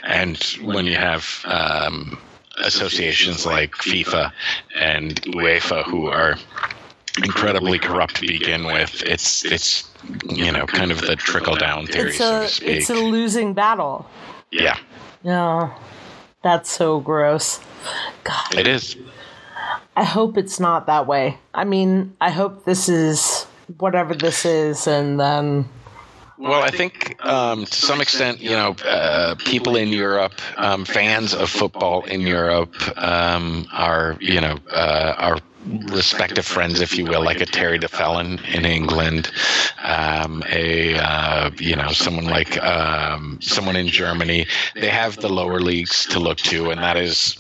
And when you have um, associations like FIFA and UEFA who are incredibly corrupt to begin with, it's it's you know kind of the trickle down theory, It's so a to speak. it's a losing battle. yeah, No, that's so gross. God, it is. I hope it's not that way. I mean, I hope this is whatever this is, and then Well, I think um, to some extent, you know, uh, people in Europe, um, fans of football in Europe, um, are you know uh, our respective friends, if you will, like a Terry DeFellon in England, um, a uh, you know someone like um, someone in Germany. They have the lower leagues to look to, and that is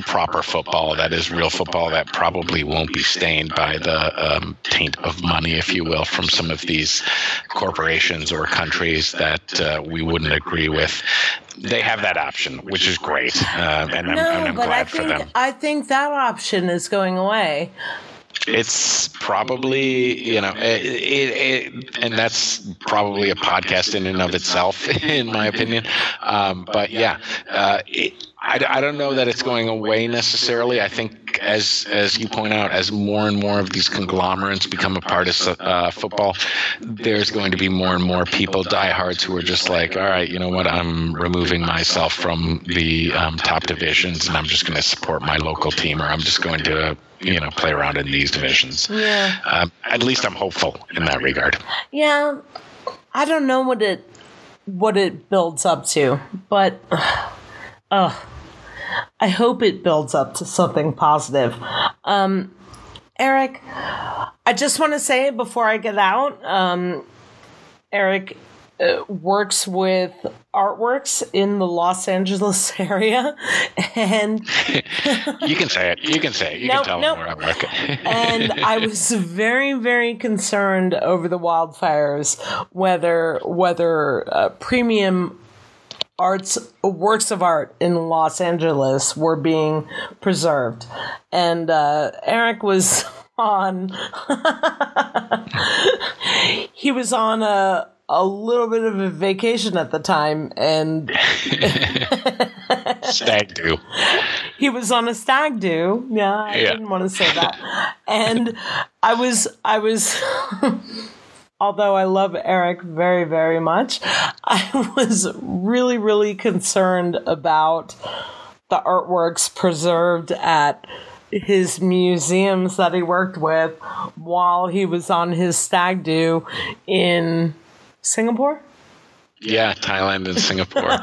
proper football that is real football that probably won't be stained by the um, taint of money if you will from some of these corporations or countries that uh, we wouldn't agree with they have that option which is great uh, and i'm, no, and I'm but I glad for think them I think that option is going away. It's probably you know it, it, it, and that's probably a podcast in and of itself in my opinion. Um, but yeah uh, I, I don't know that it's going away necessarily. I think as as you point out as more and more of these conglomerates become a part of uh, football there's going to be more and more people diehards who are just like all right you know what i'm removing myself from the um, top divisions and i'm just going to support my local team or i'm just going to you know play around in these divisions. Yeah. Um, at least I'm hopeful in that regard. Yeah, I don't know what it what it builds up to, but uh, I hope it builds up to something positive. Um, Eric, I just want to say before I get out, um, Eric uh, works with artworks in the Los Angeles area, and You can say it. You can say it. You Nope, can tell nope. them where I work. and I was very, very concerned over the wildfires, whether whether uh, premium arts works of art in Los Angeles were being preserved, and uh, Eric was on. he was on a a little bit of a vacation at the time, and Stag do. he was on a stag do. Yeah, I Yeah. didn't want to say that. and I was, I was, although I love Eric very, very much, I was really, really concerned about the artworks preserved at his museums that he worked with while he was on his stag do in Singapore. Yeah, Thailand and Singapore.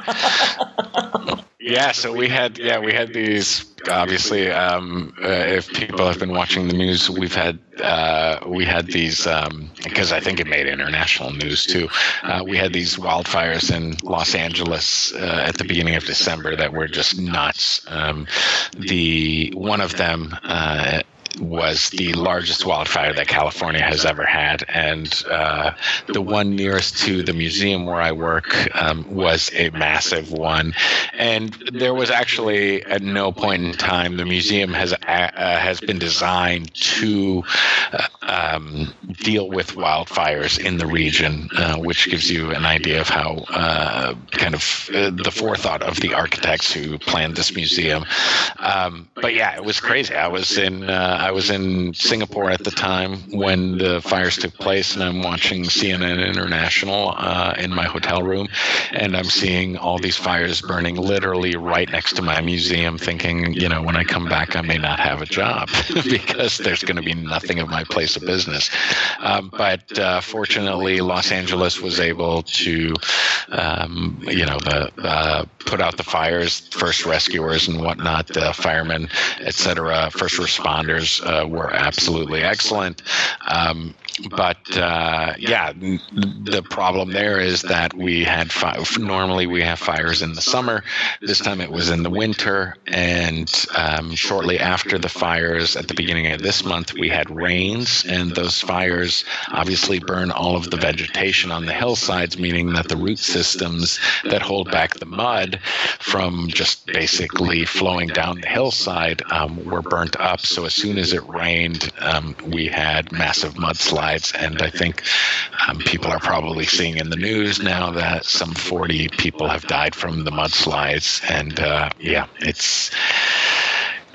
yeah, so we had yeah we had these obviously um, uh, if people have been watching the news we've had uh, we had these um, because I think it made international news too. Uh, we had these wildfires in Los Angeles uh, at the beginning of December that were just nuts. Um, the one of them. Uh, was the largest wildfire that California has ever had, and uh, the one nearest to the museum where I work um, was a massive one. And there was actually at no point in time the museum has uh, has been designed to uh, um, deal with wildfires in the region, uh, which gives you an idea of how uh, kind of uh, the forethought of the architects who planned this museum. Um, but yeah, it was crazy. I was in uh, I was in Singapore at the time when the fires took place, and I'm watching CNN International uh, in my hotel room, and I'm seeing all these fires burning literally right next to my museum, thinking, you know, when I come back, I may not have a job because there's going to be nothing of my place of business. Um, but uh, fortunately, Los Angeles was able to, um, you know, the, uh, put out the fires. First rescuers and whatnot, uh, firemen, etc., first responders were absolutely excellent. Um, but uh, yeah, the problem there is that we had fi- normally we have fires in the summer. This time it was in the winter, and um, shortly after the fires at the beginning of this month, we had rains, and those fires obviously burn all of the vegetation on the hillsides, meaning that the root systems that hold back the mud from just basically flowing down the hillside um, were burnt up. So as soon as it rained, um, we had massive mudslides and I think um, people are probably seeing in the news now that some 40 people have died from the mudslides. And uh, yeah, it's.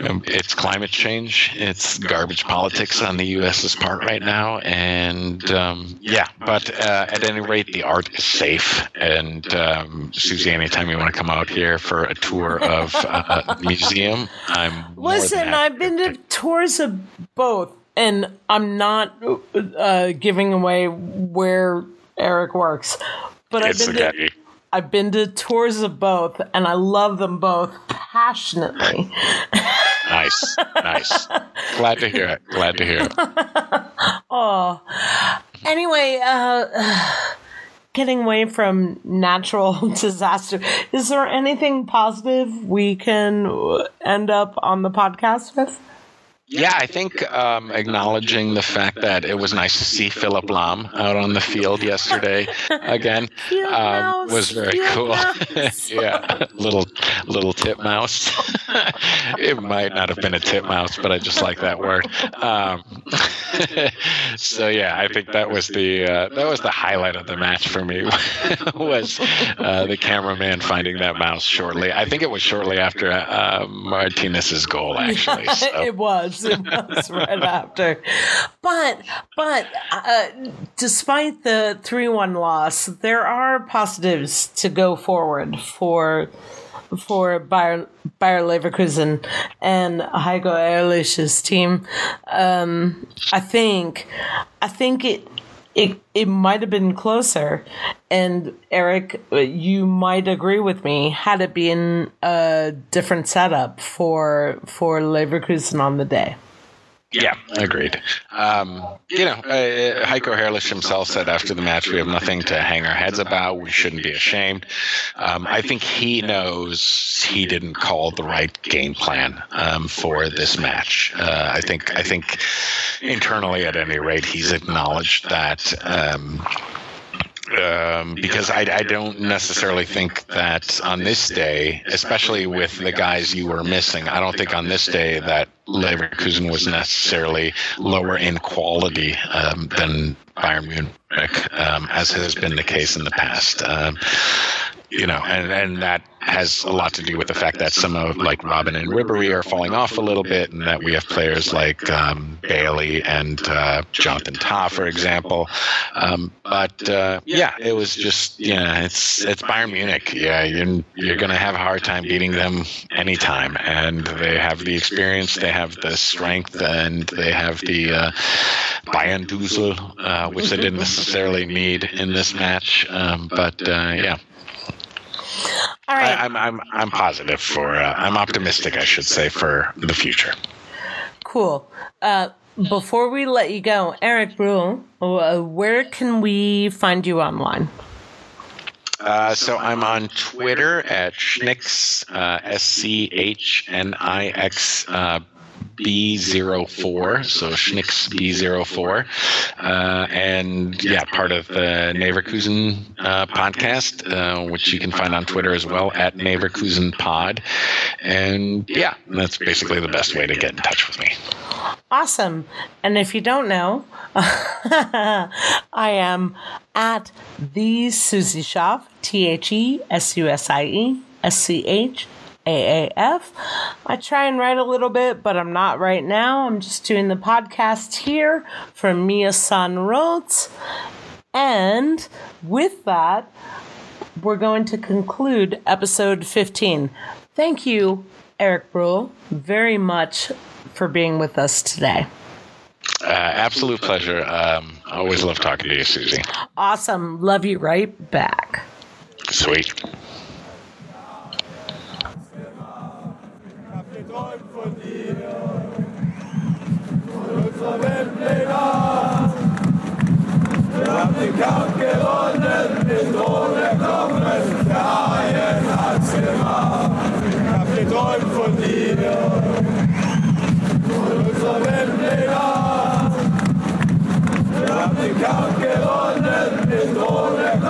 Um, it's climate change. It's garbage politics on the U.S.'s part right now, and um, yeah. But uh, at any rate, the art is safe. And um, Susie, anytime you want to come out here for a tour of uh, the museum, I'm listen. I've been to tours of both and I'm not uh, giving away where Eric works, but it's I've been to I've been to tours of both, and I love them both passionately. nice, nice. Glad to hear it. Glad to hear it. oh, anyway, uh, getting away from natural disaster, is there anything positive we can end up on the podcast with? Yeah, I think um, acknowledging the fact that it was nice to see Philipp Lahm out on the field yesterday again um, was very cool. yeah, little little titmouse. it might not have been a titmouse, but I just like that word. Um, so yeah, I think that was the uh, that was the highlight of the match for me was uh, the cameraman finding that mouse shortly. I think it was shortly after uh, Martinez's goal, actually. So. it was. Was right after. But but uh, despite the three one loss, there are positives to go forward for for Bayer, Bayer Leverkusen and Heiko Herrlich's team. Um, I think I think it it it might have been closer. And Eric, uh, you might agree with me. Had it been a different setup for for Leverkusen on the day. Yeah, agreed. Um, you know, uh, Heiko Herrlich himself said after the match, we have nothing to hang our heads about. We shouldn't be ashamed. Um, I think he knows he didn't call the right game plan um, for this match. Uh, I think, I think internally, at any rate, he's acknowledged that. Um, um, because I, I, don't necessarily think that on this day, especially with the guys you were missing, I don't think on this day that Leverkusen was necessarily lower in quality um, than Bayern Munich, um, as has been the case in the past. You know, and, and that has a lot to do with the fact that some of like Robben and Ribery are falling off a little bit, and that we have players like um, Bailey and uh, Jonathan Tah, for example. Um, but uh, yeah, it was just yeah, it's it's Bayern Munich. Yeah, you're you're gonna have a hard time beating them anytime, and they have the experience, they have the strength, and they have the uh, Bayern Dusel, uh, which they didn't necessarily need in this match. Um, but uh, yeah. All right. I, am I'm, I'm I'm positive for uh, I'm optimistic I should say for the future. Cool. Uh, before we let you go, Eric Brule, uh, where can we find you online? Uh, so I'm on Twitter at Schnix, uh, S C H N I X uh, B04, so Schnix B04. Uh, and yeah, part of the Neverkusen uh, podcast, uh, which you can find on Twitter as well at Neverkusen Pod. And yeah, that's basically the best way to get in touch with me. Awesome. And if you don't know, I am at the Susie Schaaf, T H E S U S I E S C H AAF. I try and write a little bit, but I'm not right now. I'm just doing the podcast here from Mia San Rot. And with that, we're going to conclude episode 15. Thank you, Eric Brule, very much for being with us today. Uh, absolute pleasure. Um, I always love talking to you, Susie. Awesome. Love you right back. Sweet. unser Weltleger. Wir haben den Kampf gewonnen, den Thron erklommen, der Haien hat's gemacht. Ich hab geträumt von dir und unser Weltleger. Wir haben den Kampf gewonnen, den Thron erklommen.